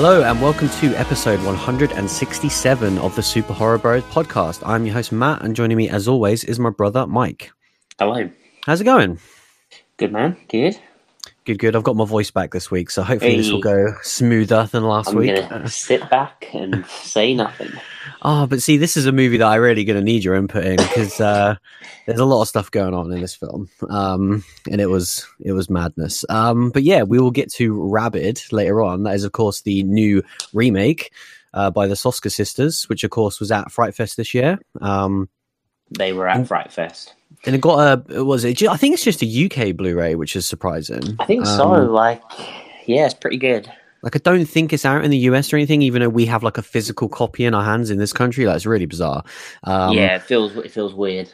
Hello, and welcome to episode 167 of the Super Horror Bros podcast. I'm your host, Matt, and joining me, as always, is my brother, Mike. Hello. How's it going? Good man. Good. Good, good. I've got my voice back this week, so hopefully this will go smoother than last I'm week. sit back and say nothing. Oh, but see, this is a movie that I really going to need your input in because uh, there's a lot of stuff going on in this film, um, and it was it was madness. Um, but yeah, we will get to Rabid later on. That is, of course, the new remake uh, by the Soska sisters, which of course was at Fright Fest this year. Um, They were at Fright Fest. And it got a was it? I think it's just a UK Blu-ray, which is surprising. I think so. Um, Like, yeah, it's pretty good. Like I don't think it's out in the US or anything, even though we have like a physical copy in our hands in this country. Like it's really bizarre. Um, yeah, it feels it feels weird.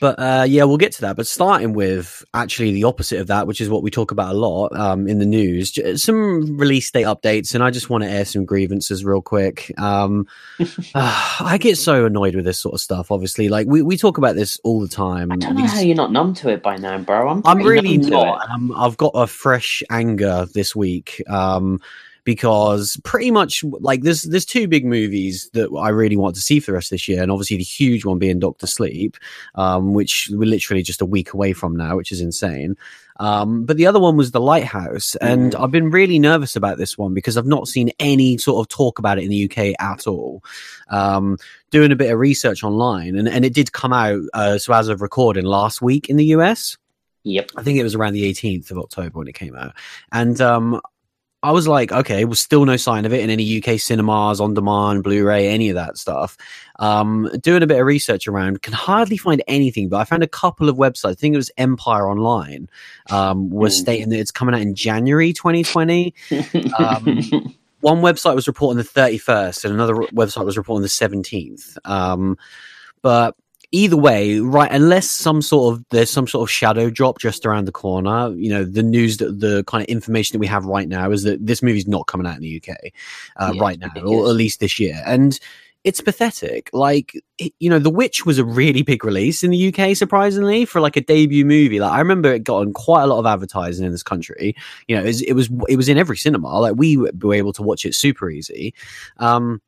But uh, yeah, we'll get to that. But starting with actually the opposite of that, which is what we talk about a lot um, in the news, some release date updates, and I just want to air some grievances real quick. Um, uh, I get so annoyed with this sort of stuff. Obviously, like we, we talk about this all the time. I don't know These- how you're not numb to it by now, bro. I'm, I'm really not. Um, I've got a fresh anger this week um, because pretty much like there's there's two big movies that I really want to see for the rest of this year, and obviously the huge one being Doctor Sleep, um, which we're literally just a week away from now, which is insane. Um, but the other one was The Lighthouse, and Mm. I've been really nervous about this one because I've not seen any sort of talk about it in the UK at all. Um, doing a bit of research online, and, and it did come out. Uh, so as of recording last week in the US, Yep. I think it was around the 18th of October when it came out. And um, I was like, okay, was still no sign of it in any UK cinemas, on demand, Blu ray, any of that stuff. Um, doing a bit of research around, can hardly find anything, but I found a couple of websites. I think it was Empire Online, um, was Hmm. stating that it's coming out in January 2020. Um, one website was reporting the 31st and another website was reporting the 17th um, but either way right unless some sort of there's some sort of shadow drop just around the corner you know the news that the kind of information that we have right now is that this movie's not coming out in the uk uh, Yeah, right now or at least this year. And it's pathetic. Like you know the witch was a really big release in the uk surprisingly for like a debut movie. Like i remember it got on quite a lot of advertising in this country. You know it was it was, it was in every cinema. Like we were able to watch it super easy. Um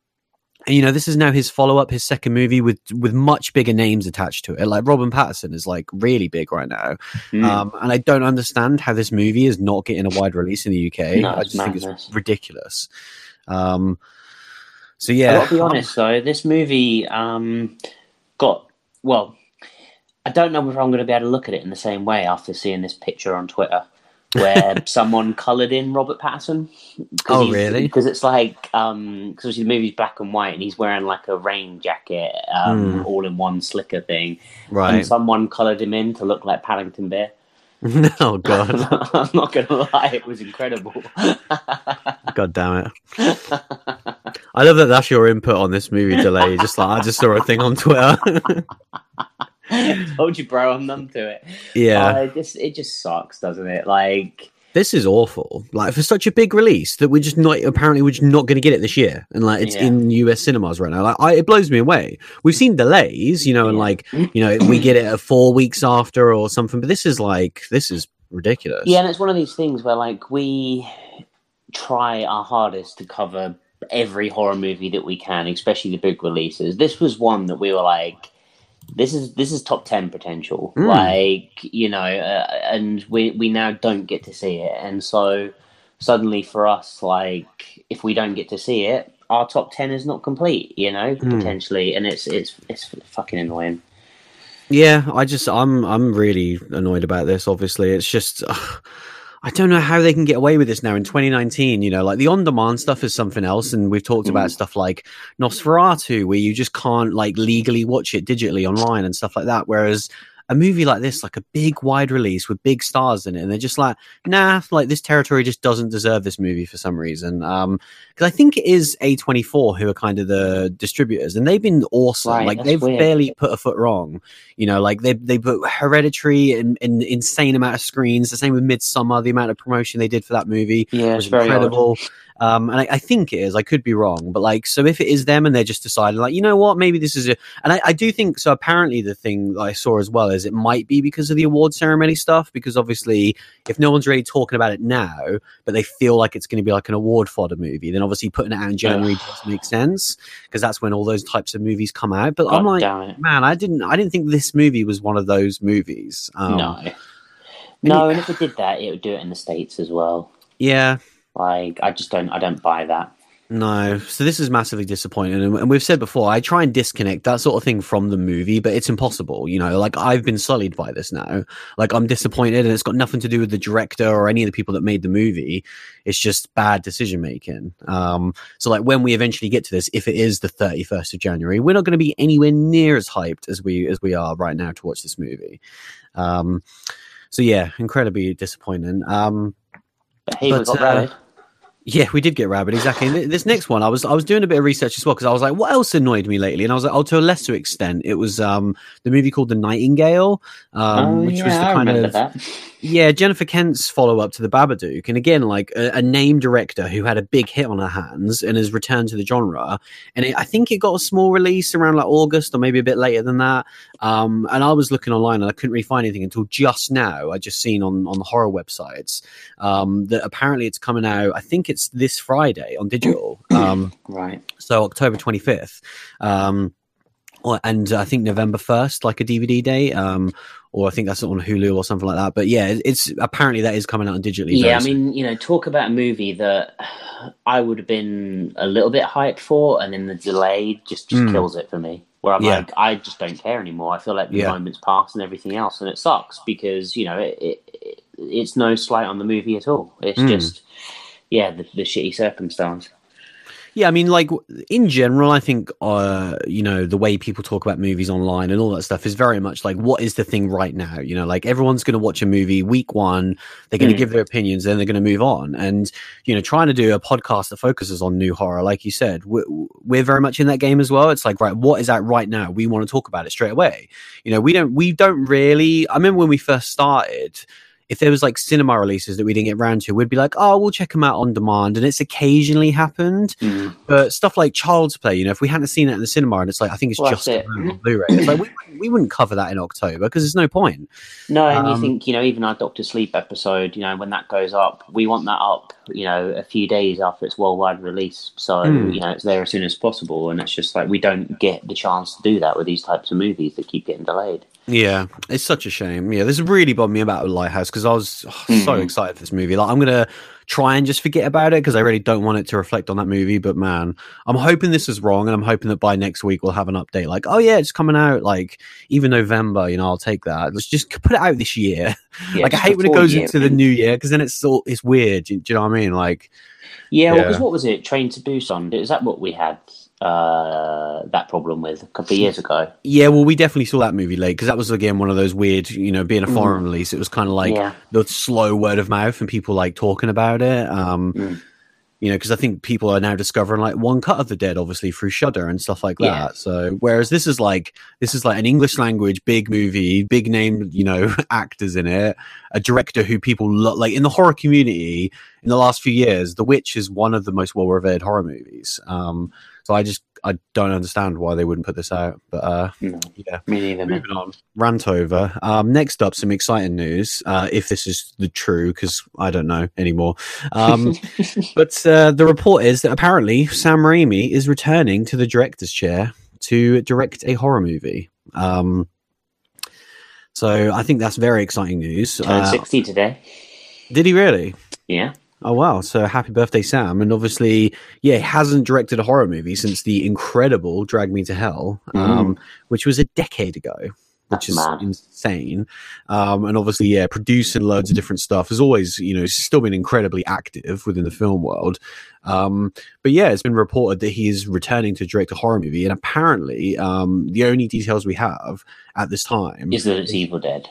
you know this is now his follow-up his second movie with with much bigger names attached to it. Like robin pattinson is like really big right now. Mm. um and i don't understand how this movie is not getting a wide release in the uk No, i just think it's ridiculous. Um so yeah. I'll be honest though, this movie um, got well. I don't know if I'm going to be able to look at it in the same way after seeing this picture on Twitter, where someone coloured in Robert Pattinson. Oh, really? Because it's like um, because the movie's black and white, and he's wearing like a rain jacket, um, Hmm. all in one slicker thing, right and someone coloured him in to look like Paddington Bear. oh god I'm not going to lie, it was incredible. god damn it i love that that's your input on this movie delay just like i just saw a thing on twitter I told you, bro. I'm numb to it. yeah Uh, it just it just sucks, doesn't it? Like, this is awful. Like for such a big release that we're just not apparently we're just not going to get it this year, and like it's Yeah. in US cinemas right now. Like I, it blows me away. We've seen delays, you know, and like you know we get it four weeks after or something, but this is like this is ridiculous. yeah, and it's one of these things where like we try our hardest to cover every horror movie that we can, especially the big releases. This was one that we were like. This is this is top ten potential, Mm. like you know, uh, and we we now don't get to see it, and so suddenly for us, like if we don't get to see it, our top ten is not complete, you know, Mm. potentially, and it's it's it's fucking annoying. Yeah, I just I'm I'm really annoyed about this. Obviously, it's just I don't know how they can get away with this now in 2019. You know, like the on-demand stuff is something else, and we've talked about Mm. stuff like Nosferatu, where you just can't like legally watch it digitally online and stuff like that. Whereas a movie like this, like a big wide release with big stars in it, and they're just like, nah, like this territory just doesn't deserve this movie for some reason. Um, because I think it is A24 who are kind of the distributors, and they've been awesome. Right, like they've weird. barely put a foot wrong. You know, like they they put Hereditary in an insane amount of screens. The same with Midsommar, the amount of promotion they did for that movie Yeah, was it's very odd. Um, and I, I think it is. I could be wrong, but like, so if it is them and they're just deciding, like, you know what, maybe this is a, and I, I do think so. Apparently, the thing I saw as well is it might be because of the award ceremony stuff. Because obviously, if no one's really talking about it now, but they feel like it's going to be like an award fodder movie, then obviously putting it out in January does make sense because that's when all those types of movies come out. But I'm like, man, I didn't, I didn't think this movie was one of those movies. Um, no. No, and if it did that, it would do it in the States as well. Yeah, Like, I just don't, I don't buy that. No, so this is massively disappointing, and, and we've said before. I try and disconnect that sort of thing from the movie, but it's impossible. You know, like I've been sullied by this now. Like I'm disappointed, and it's got nothing to do with the director or any of the people that made the movie. It's just bad decision making. Um, so like when we eventually get to this, if it is the 31st of January, we're not going to be anywhere near as hyped as we as we are right now to watch this movie. Um, so yeah, incredibly disappointing. Um, But hey, we got uh. Yeah, we did get Rabid exactly. Th- This next one, I was I was doing a bit of research as well because I was like, what else annoyed me lately? And I was like, oh, to a lesser extent, it was um the movie called The Nightingale, um, oh, which yeah, was the kind of that. Yeah Jennifer Kent's follow up to The Babadook, and again like a, a name director who had a big hit on her hands and has returned to the genre. And it, I think it got a small release around like August or maybe a bit later than that. Um, and I was looking online and I couldn't really find anything until just now. I just seen on on the horror websites um, that apparently it's coming out. I think it's this Friday on digital. Um, Right. so October 25th. Um, and I think November 1st, like a DVD day. Um, or I think that's on Hulu or something like that. But yeah, it's apparently that is coming out on digitally. Yeah, I mean, you know, talk about a movie that I would have been a little bit hyped for, and then the delay just just Mm. kills it for me. Where I'm Yeah. like, I just don't care anymore. I feel like the Yeah. moment's passed and everything else, and it sucks because you know it, it, it it's no slight on the movie at all. It's Mm. just yeah, the, the shitty circumstance. Yeah, I mean, like in general, I think uh, you know the way people talk about movies online and all that stuff is very much like what is the thing right now. You know, like everyone's going to watch a movie week one, they're going to Mm. give their opinions, then they're going to move on. And you know, trying to do a podcast that focuses on new horror, like you said, we're, we're very much in that game as well. It's like right, what is out right now? We want to talk about it straight away. You know, we don't we don't really. I remember when we first started if there was like cinema releases that we didn't get round to, we'd be like, oh, we'll check them out on demand. And it's occasionally happened. Mm. But stuff like Child's Play, you know, if we hadn't seen it in the cinema and it's like, I think it's Well, just it. on Blu-ray, it's like we, wouldn't- we wouldn't cover that in October because there's no point. No, and Um, you think you know even our Doctor Sleep episode, you know when that goes up, we want that up, you know, a few days after its worldwide release, so Hmm. you know it's there as soon as possible, and it's just like we don't get the chance to do that with these types of movies that keep getting delayed. Yeah, it's such a shame. Yeah, this really bothered me about Lighthouse because I was oh, so Mhm. excited for this movie. Like, I'm gonna try and just forget about it because I really don't want it to reflect on that movie. But man, I'm hoping this is wrong, and I'm hoping that by next week we'll have an update. Like, oh yeah, it's coming out. Like even November, you know, I'll take that. Let's just put it out this year. Yeah, like I hate when it goes year into the new year because then it's all it's weird. Do, do you know what I mean? Like, Yeah, well, 'cause Yeah. what was it? Train to Busan. Is that what we had uh, that problem with a couple of years ago? yeah, well, we definitely saw that movie late because that was again one of those weird, you know, being a foreign release. It was kind of like yeah, the slow word of mouth and people like talking about it. Um, Mm. You know, because I think people are now discovering like one cut of the dead, obviously through Shudder and stuff like that. Yeah. So, whereas this is like this is like an English language big movie, big name, you know, actors in it, a director who people lo- like in the horror community in the last few years. The Witch is one of the most well revered horror movies. Um, so I just I don't understand why they wouldn't put this out, but uh, no, yeah. me neither. Moving on. Rant over. Um, next up, some exciting news. Uh, if this is the true, because I don't know anymore. Um, but uh, the report is that apparently Sam Raimi is returning to the director's chair to direct a horror movie. Um, so I think that's very exciting news. Turned Uh, sixty today. did he really? Yeah, Oh wow! So happy birthday, Sam! And obviously, yeah, he hasn't directed a horror movie since the incredible "Drag Me to Hell," um, which was a decade ago, which That's is mad. insane. Um, and obviously, yeah, producing loads of different stuff has always, you know, still been incredibly active within the film world. Um, but yeah, it's been reported that he is returning to direct a horror movie, and apparently, um, the only details we have at this time is that it's Evil Dead?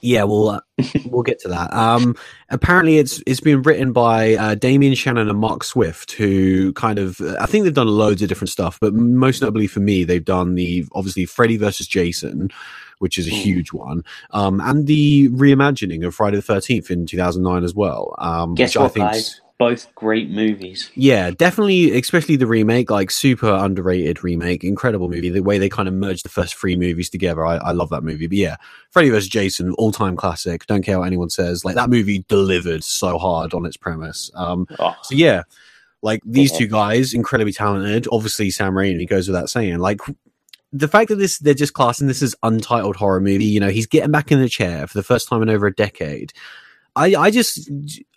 Yeah, we'll uh, we'll get to that. Um, apparently, it's it's been written by uh, Damien Shannon and Mark Swift, who kind of I think they've done loads of different stuff, but most notably for me, they've done the obviously Freddy versus Jason, which is a Mm. huge one, um, and the reimagining of Friday the Thirteenth in two thousand nine as well. Um, Guess which what, I think guys? Both great movies. Yeah, definitely, especially the remake, like super underrated remake, incredible movie. The way they kind of merged the first three movies together, I, I love that movie. But yeah, Freddy vs. Jason, all time classic. Don't care what anyone says. Like that movie delivered so hard on its premise. Um, Oh, so yeah, like these Yeah. two guys, incredibly talented. Obviously, Sam Raimi goes without saying. Like the fact that this they're just classing this as untitled horror movie. You know, he's getting back in the chair for the first time in over a decade. I I just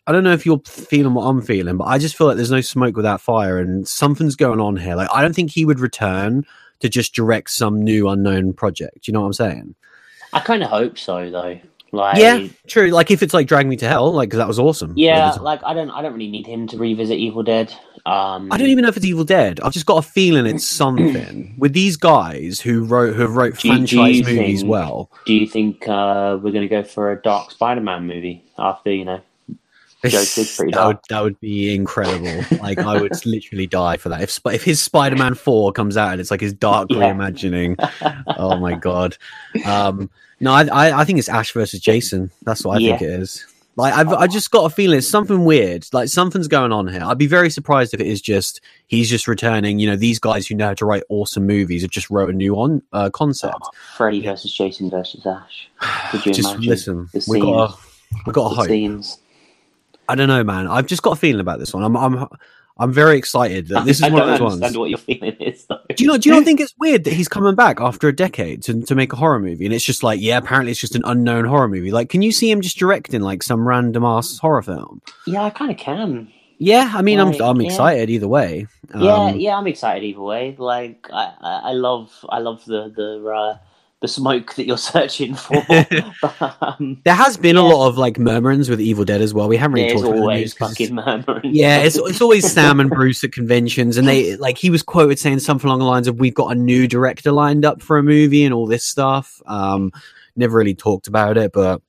I don't know if you're feeling what I'm feeling, but I just feel like there's no smoke without fire, and something's going on here. Like I don't think he would return to just direct some new unknown project. You know what I'm saying? I kind of hope so, though. Like, yeah, true. Like if it's like Drag Me to Hell, like that was awesome. yeah, Like, I don't, I don't really need him to revisit Evil Dead. Um, I don't even know if it's Evil Dead. I've just got a feeling it's something with these guys who wrote who wrote Do do franchise you movies think- well. Do you think uh, we're going to go for a dark Spider-Man movie after you know? That would that would be incredible. like I would literally die for that. If if his Spider Man Four comes out and it's like his dark Yeah. reimagining, oh my god. Um, no, I, I I think it's Ash versus Jason. That's what I think it is. Like I've I just got a feeling it's something weird. Like something's going on here. I'd be very surprised if it is just he's just returning. You know, these guys who know how to write awesome movies have just wrote a new on uh, concept. Oh, Freddy versus Jason versus Ash. Could you just imagine listen, the we got we got the hope. scenes? I don't know, man. I've just got a feeling about this one. I'm I'm I'm very excited that this is I one don't of those understand ones. what your feeling is, though. Do you not do you not think it's weird that he's coming back after a decade to, to make a horror movie? And it's just like, yeah, apparently it's just an unknown horror movie. Like, can you see him just directing like some random ass horror film? Yeah, I kind of can. Yeah, I mean, Like, I'm I'm yeah. excited either way. yeah, Um, yeah, I'm excited either way. Like, I, I, I love, I love the the uh, the smoke that you're searching for. but, um, There has been a lot of like murmurings with Evil Dead as well. We haven't really there's talked about the always news 'cause- fucking murmuring. Yeah, it's it's always Sam and Bruce at conventions, and they like he was quoted saying something along the lines of "We've got a new director lined up for a movie" and all this stuff. Um, never really talked about it, but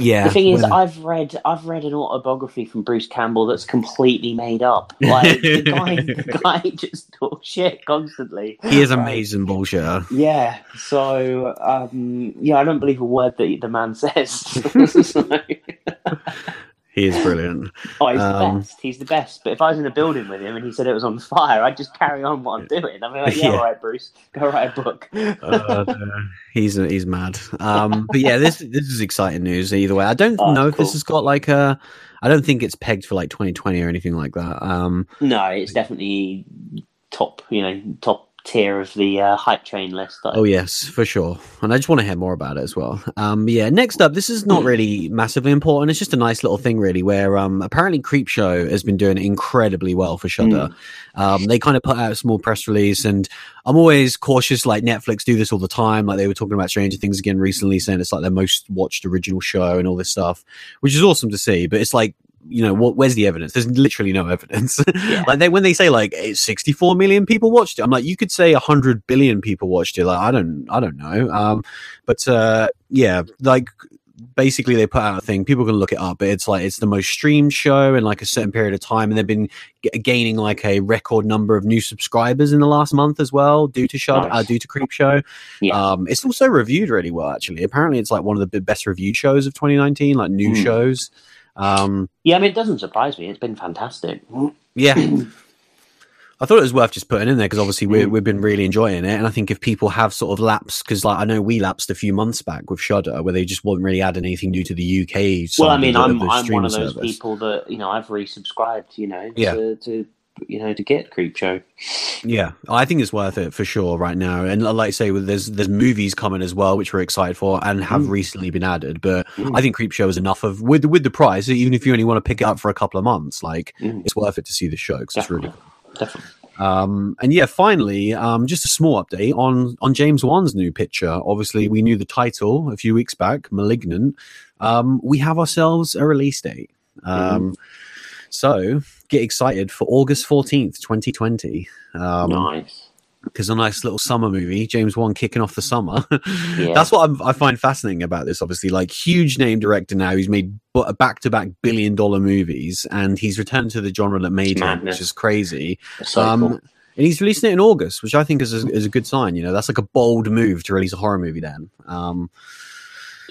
yeah. The thing is, whether- I've read I've read an autobiography from Bruce Campbell that's completely made up. Like the guy, the guy just talks shit constantly. he is Like, amazing bullshitter. Yeah, so um, yeah, I don't believe a word that the man says. So- He is brilliant. oh, he's Um, the best. He's the best. But if I was in a building with him and he said it was on fire, I'd just carry on what I'm doing. I'd be like, yeah, Yeah. all right, Bruce, go write a book. Uh, he's he's mad. Um, but yeah, this this is exciting news either way. I don't Oh, know if this has got like a. I don't think it's pegged for like 2020 or anything like that. Um, no, it's definitely top. You know, top tier of the uh, hype train list. Though. Oh yes, for sure. And I just want to hear more about it as well. Um, yeah. Next up, this is not really massively important. It's just a nice little thing, really, where um, apparently Creepshow has been doing incredibly well for Shudder. Um, they kind of put out a small press release, and I'm always cautious. Like Netflix do this all the time. Like they were talking about Stranger Things again recently, saying it's like their most watched original show and all this stuff, which is awesome to see. But it's like. You know what? Where's the evidence? There's literally no evidence. Yeah. like they when they say like eh, 64 million people watched it, I'm like, you could say 100 billion people watched it. Like I don't, I don't know. Um, but uh, yeah, like basically they put out a thing. People can look it up. But it's like it's the most streamed show in like a certain period of time, and they've been g- gaining like a record number of new subscribers in the last month as well, due to Shud, uh, due to Creepshow. Yeah. Um, it's also reviewed really well. Actually, apparently it's like one of the best reviewed shows of 2019, like new Hmm. shows. Um, Yeah, I mean, it doesn't surprise me. It's been fantastic. yeah. I thought it was worth just putting in there because obviously we Mm. we've been really enjoying it, and I think if people have sort of lapsed, because like I know we lapsed a few months back with Shudder, where they just wasn't really adding anything new to the UK. Well, I mean, I'm I'm one of those service. people that you know I've resubscribed. You know, Yeah. to, to you know to get Creepshow. Yeah, I think it's worth it for sure right now. And like I say, there's there's movies coming as well, which we're excited for and have Mm. recently been added. But Mm. I think Creepshow is enough of with with the price. Even if you only want to pick it up for a couple of months, like Mm. it's worth it to see the show because it's really Definitely, definitely. Um, and yeah, finally, um, just a small update on on James Wan's new picture. Obviously, we knew the title a few weeks back, "Malignant." Um, we have ourselves a release date. Um, So get excited for August fourteenth, twenty twenty. Um, nice. because a nice little summer movie, James Wan kicking off the summer. Yeah. That's what I'm, I find fascinating about this. Obviously, like huge name director now, he's made back to back billion dollar movies, and he's returned to the genre that made him, which is crazy. So um, cool. And he's releasing it in August, which I think is a, is a good sign. You know, that's like a bold move to release a horror movie. Then, um,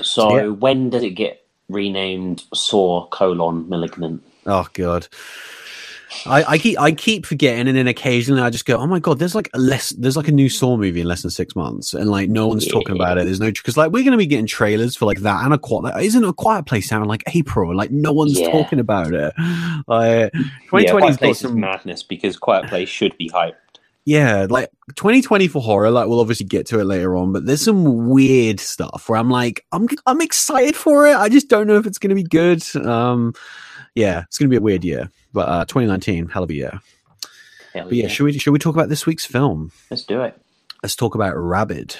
So yeah. when does it get renamed Saw colon Malignant? Oh god. I, I keep I keep forgetting, and then occasionally I just go, "Oh my god!" There's like a less there's like a new Saw movie in less than six months, and like no one's talking about it. There's no because like we're gonna be getting trailers for like that and a quiet isn't a quiet place now in like April, like no one's Yeah. talking about it. Like Yeah, got is some madness because Quiet Place should be hyped. yeah, like 2020 for horror. Like we'll obviously get to it later on, but there's some weird stuff where I'm like, I'm I'm excited for it. I just don't know if it's gonna be good. Um, yeah, it's gonna be a weird year, but uh, 2019, hell of a year. Hell But yeah, should we should we talk about this week's film? Let's do it. Let's talk about Rabid.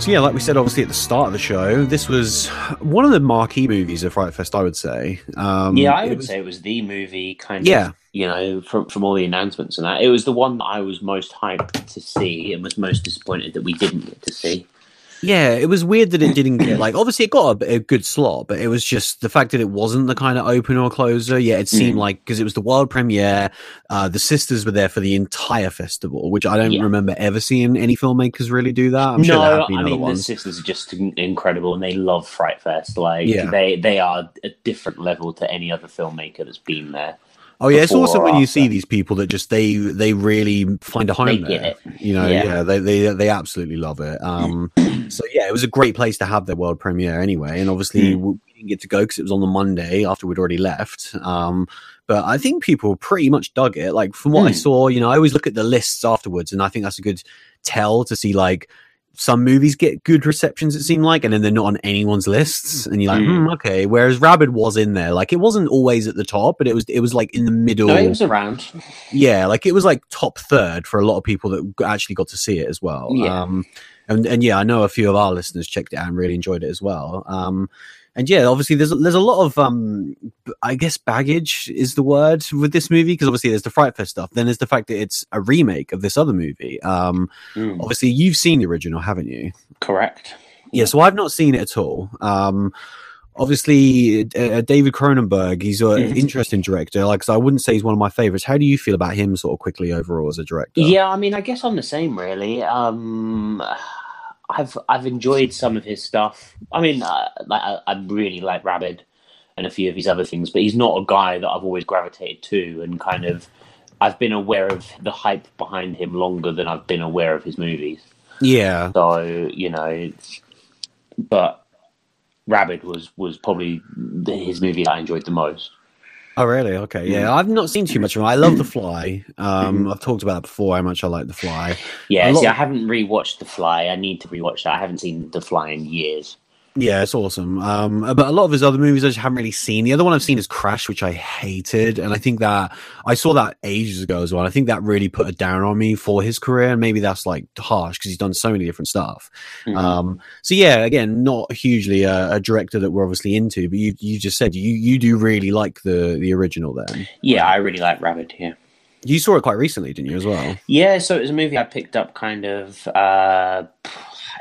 So yeah, like we said, obviously at the start of the show, this was one of the marquee movies of Fright Fest. I would say. Um, yeah, I would was- say it was the movie kind Yeah. of, you know, from from all the announcements and that. It was the one that I was most hyped to see and was most disappointed that we didn't get to see. Yeah, it was weird that it didn't get like obviously it got a, a good slot, but it was just the fact that it wasn't the kind of open or closer. Yeah, it seemed Mm. like because it was the world premiere, uh, the sisters were there for the entire festival, which I don't Yeah. remember ever seeing any filmmakers really do that. I'm sure there no, have been I mean the sisters are just incredible and they love Fright Fest. Like Yeah. they they are a different level to any other filmmaker that's been there. Oh yeah, it's before awesome or when you see these people that just they they really find a home They there. it. You know, yeah, Yeah. they, they they absolutely love it. Um, so yeah, it was a great place to have their world premiere anyway. And obviously Mm. we didn't get to go because it was on the Monday after we'd already left. Um, but I think people pretty much dug it. Like from what I Mm. saw, you know, I always look at the lists afterwards, and I think that's a good tell to see like. Some movies get good receptions, it seemed like, and then they're not on anyone's lists, and you're like, Mm. hmm, okay. Whereas Rabid was in there, like it wasn't always at the top, but it was it was like in the middle. No, it was around. Yeah, like it was like top third for a lot of people that actually got to see it as well. Yeah. Um, and and yeah, I know a few of our listeners checked it out and really enjoyed it as well. Um, and yeah, obviously there's there's a lot of um, I guess baggage is the word with this movie because obviously there's the Fright Fest stuff. Then there's the fact that it's a remake of this other movie. Um, Mm, obviously you've seen the original, haven't you? correct. Yeah, so I've not seen it at all. Um, obviously, uh, David Cronenberg, he's an Mhm. interesting director. Like, 'cause I wouldn't say he's one of my favorites. How do you feel about him, sort of quickly overall as a director? Yeah, I mean, I guess I'm the same, really. Um, I've I've enjoyed some of his stuff. I mean, uh, like I, I really like Rabid and a few of his other things, but he's not a guy that I've always gravitated to, and kind of I've been aware of the hype behind him longer than I've been aware of his movies. yeah, So you know, it's, but Rabid was was probably his movie that I enjoyed the most. Oh, really? Okay. Yeah, I've not seen too much of him. I love The Fly. Um, I've talked about that before. How much I like The Fly. Yeah, see, of- I haven't rewatched The Fly. I need to rewatch that. I haven't seen The Fly in years. Yeah, it's awesome. Um, but a lot of his other movies I just haven't really seen. The other one I've seen is Crash, which I hated, and I think that I saw that ages ago as well. I think that really put a down on me for his career, and maybe that's like harsh because he's done so many different stuff. Mhm. Um, so yeah, again, not hugely a, a director that we're obviously into, but you you just said you you do really like the the original. Then Yeah, I really like Rabid. Yeah, you saw it quite recently, didn't you as well? yeah. So it was a movie I picked up kind of. Uh,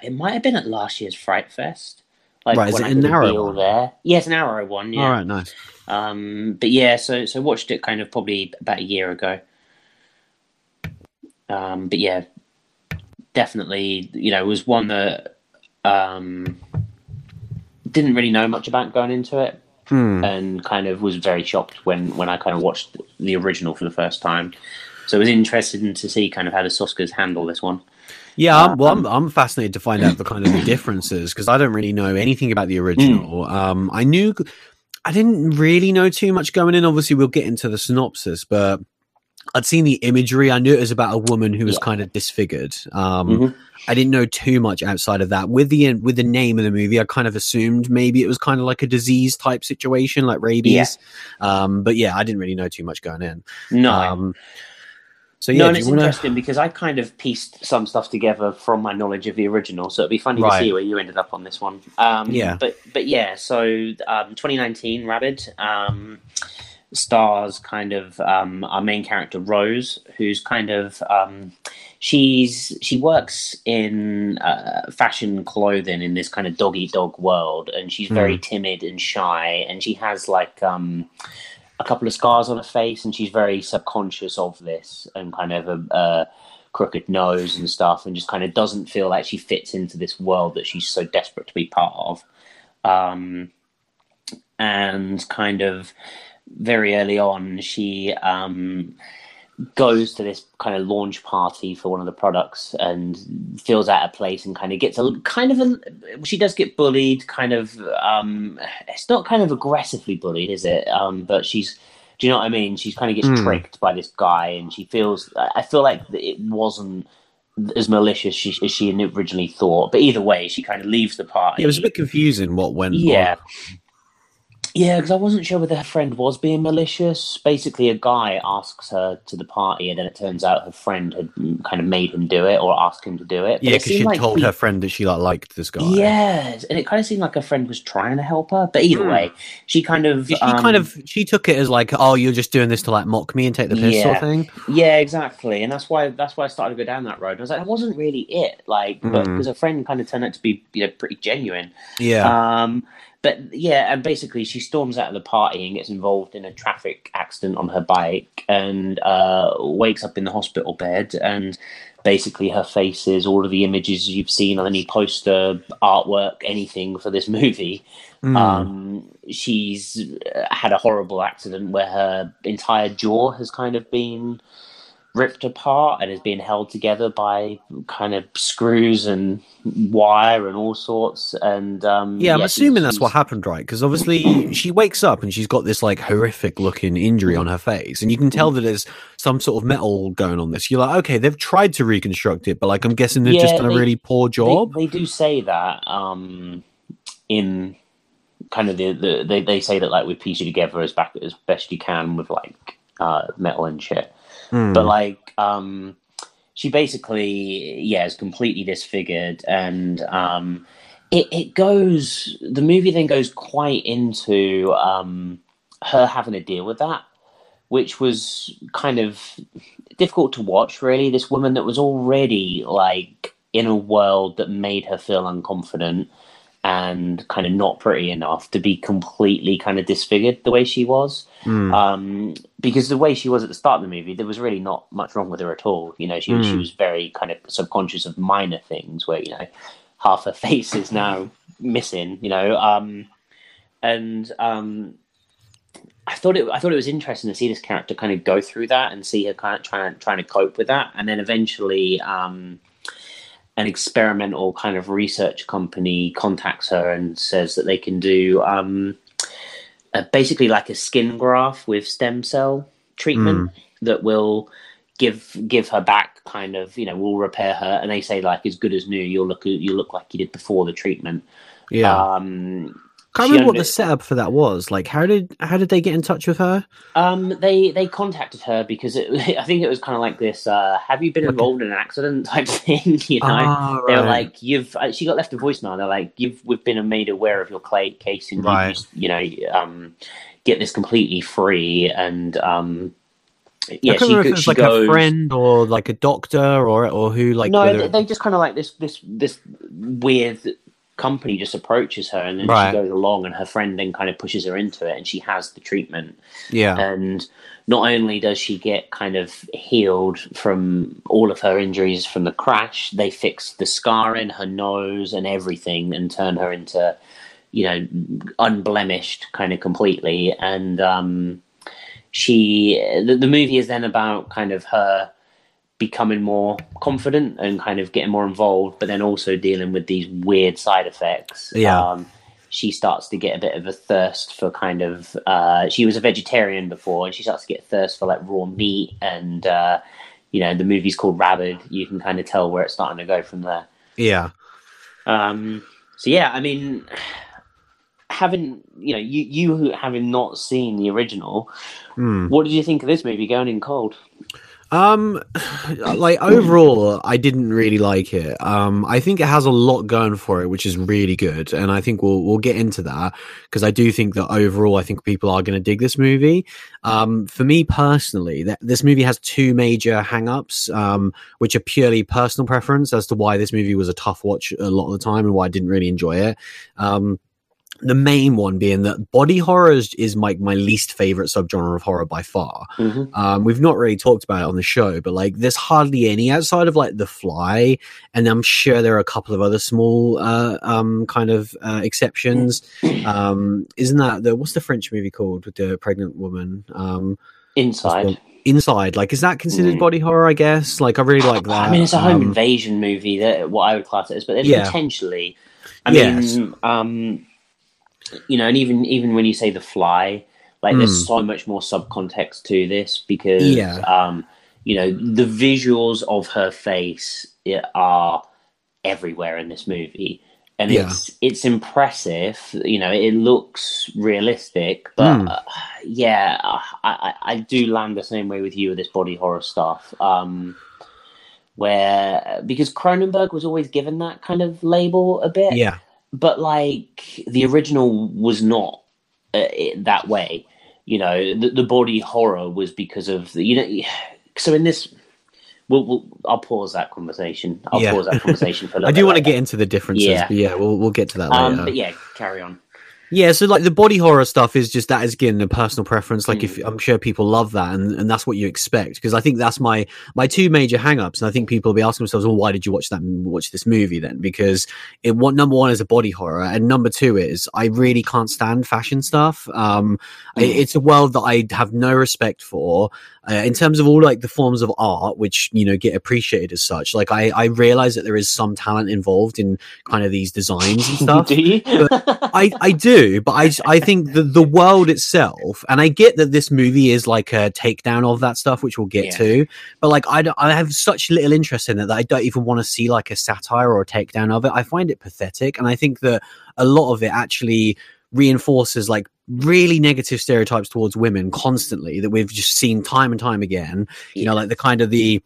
it might have been at last year's Fright Fest. Like Right, is it I a Arrow deal one? there. Yes, an Arrow one. Yeah. All right, nice. Um, but yeah, so so watched it kind of probably about a year ago. Um, but yeah, definitely, you know, it was one that um, didn't really know much about going into it, Hmm. and kind of was very shocked when when I kind of watched the original for the first time. So it was interesting to see kind of how the Soskas handle this one. Yeah, I'm, well, I'm, Um, I'm fascinated to find out the kind of the differences because I don't really know anything about the original. Um, I knew, I didn't really know too much going in. Obviously, we'll get into the synopsis, but I'd seen the imagery. I knew it was about a woman who was Yeah. kind of disfigured. Um, Mhm. I didn't know too much outside of that. With the with the name of the movie, I kind of assumed maybe it was kind of like a disease type situation, like rabies. Um, but yeah, I didn't really know too much going in. No, Um, so yeah, no, and it's wanna- interesting because I kind of pieced some stuff together from my knowledge of the original, so it'd be funny Right. to see where you ended up on this one. Um, Yeah. but but yeah, so um, 2019 Rabid um, stars kind of um, our main character Rose, who's kind of um, she's she works in uh, fashion clothing in this kind of dog eat dog world, and she's very timid and shy, and she has like um, a couple of scars on her face, and she's very subconscious of this, and kind of a. a crooked nose and stuff and just kind of doesn't feel like she fits into this world that she's so desperate to be part of um, and kind of very early on, she um, goes to this kind of launch party for one of the products and feels out of place and kind of gets a kind of a she does get bullied kind of um it's not kind of aggressively bullied is it um but she's do you know what i mean she kind of gets Mm. tricked by this guy and she feels i feel like it wasn't as malicious she, as she originally thought but either way she kind of leaves the party it was a bit confusing what went. yeah. on. Yeah, because I wasn't sure whether her friend was being malicious. Basically, a guy asks her to the party, and then it turns out her friend had mm, kind of made him do it or asked him to do it. But yeah, because she like told he- her friend that she like liked this guy. Yes, and it kind of seemed like her friend was trying to help her. But either Hmm. way, she kind of, She um, kind of she took it as like, oh, you're just doing this to like mock me and take the piss sort of thing. Yeah, exactly, and that's why that's why I started to go down that road. I was like, that wasn't really it, like, but Mm. because her friend kind of turned out to be, you know, pretty genuine. Yeah, Um, but yeah, and basically she storms out of the party and gets involved in a traffic accident on her bike and uh, wakes up in the hospital bed. And basically, her face is all of the images you've seen on any poster, artwork, anything for this movie. Mm. Um, she's uh, had a horrible accident where her entire jaw has kind of been ripped apart and is being held together by kind of screws and wire and all sorts. And um, yeah, I'm yeah, assuming she's- that's what happened, right? Because obviously she wakes up and she's got this like horrific looking injury on her face, and you can tell that there's some sort of metal going on this. You're like, okay, they've tried to reconstruct it, but like I'm guessing they've just Yeah, done a really poor They, job. they do say that um, in kind of the, the they, they say that like we piece you together as back as best you can with like uh, metal and shit. Mm. but like um she basically yeah is completely disfigured and um it, it goes the movie then goes quite into um her having to deal with that which was kind of difficult to watch really this woman that was already like in a world that made her feel unconfident and kind of not pretty enough to be completely kind of disfigured the way she was Mm. um, because the way she was at the start of the movie, there was really not much wrong with her at all. You know, she was she Mm. was very kind of subconscious of minor things where you know half her face is now missing. You know, um, and um, I thought it I thought it was interesting to see this character kind of go through that and see her kind of trying trying to cope with that, and then eventually. Um, an experimental kind of research company contacts her and says that they can do um, uh, basically like a skin graft with stem cell treatment that will give give her back kind of you know will repair her. And they say like as good as new. You'll look you look like you did before the treatment. Yeah, um can't remember what the setup for that was. Like, how did how did they get in touch with her? um they they contacted her because it, i think it was kind of like this uh have you been involved in an accident type thing you know Ah, they were like you've uh, she got left a voicemail they're like you've we've been made aware of your clay case and Right. you just you know um get this completely free and um yeah I can't she, remember if it like goes a friend or like a doctor or or who like no whether- they, they just kind of like this this this weird company just approaches her and then Right. she goes along and her friend then kind of pushes her into it and she has the treatment. Yeah. And not only does she get kind of healed from all of her injuries from the crash they fix the scar in her nose and everything and turn her into you know unblemished kind of completely. And um she the, the movie is then about kind of her becoming more confident and kind of getting more involved but then also dealing with these weird side effects. Yeah. um she starts to get a bit of a thirst for kind of uh she was a vegetarian before and she starts to get thirst for like raw meat and uh you know the movie's called rabid. You can kind of tell where it's starting to go from there. Yeah. Um so yeah i mean having you know you you having not seen the original Hmm. what did you think of this movie going in cold Um, like overall, I didn't really like it. Um, I think it has a lot going for it, which is really good, and I think we'll we'll get into that because I do think that overall, I think people are going to dig this movie. Um, for me personally, that this movie has two major hang-ups, um, which are purely personal preference as to why this movie was a tough watch a lot of the time and why I didn't really enjoy it. Um, the main one being that body horror is, is my, my least favorite subgenre of horror by far. Mhm. Um, we've not really talked about it on the show, but like there's hardly any outside of like The Fly, and I'm sure there are a couple of other small uh, um, kind of uh, exceptions. Um, isn't that the what's the French movie called with the pregnant woman? Um, Inside. Inside, like is that considered Mm. body horror? I guess. Like I really like that. I mean, it's a home Um, invasion movie. That what I would class it as, but it's Yeah. potentially. I Yes. mean, um, you know, and even even when you say the fly, like there's so much more subcontext to this because, Hmm. Yeah. um, you know, the visuals of her face are everywhere in this movie. And Yeah. it's it's impressive, you know. It looks realistic, but Mm. uh, yeah, I, I I do land the same way with you with this body horror stuff. Um, where because Cronenberg was always given that kind of label a bit, yeah, but like the original was not uh, that way. You know, the, the body horror was because of the you know. So in this, we'll, we'll I'll pause that conversation. I'll Yeah. pause that conversation for a little I do want to get into the differences, Yeah. but yeah, we'll we'll get to that later. Um, but yeah, carry on. Yeah, so like the body horror stuff is just that is again a personal preference. Like Mm. if I'm sure people love that and, and that's what you expect. Because I think that's my my two major hang-ups. And I think people will be asking themselves, well, why did you watch that watch this movie then? Because it what number one is a body horror, and number two is I really can't stand fashion stuff. Um Mm. it's a world that I have no respect for. Uh, in terms of all like the forms of art which you know get appreciated as such like i i realize that there is some talent involved in kind of these designs and stuff? I, I do, but I, I think the, the world itself, and I get that this movie is like a takedown of that stuff, which we'll get Yeah. to. But like, I, I have such little interest in it that I don't even want to see like a satire or a takedown of it. I find it pathetic. And I think that a lot of it actually reinforces like really negative stereotypes towards women constantly that we've just seen time and time again. You know, like the kind of the,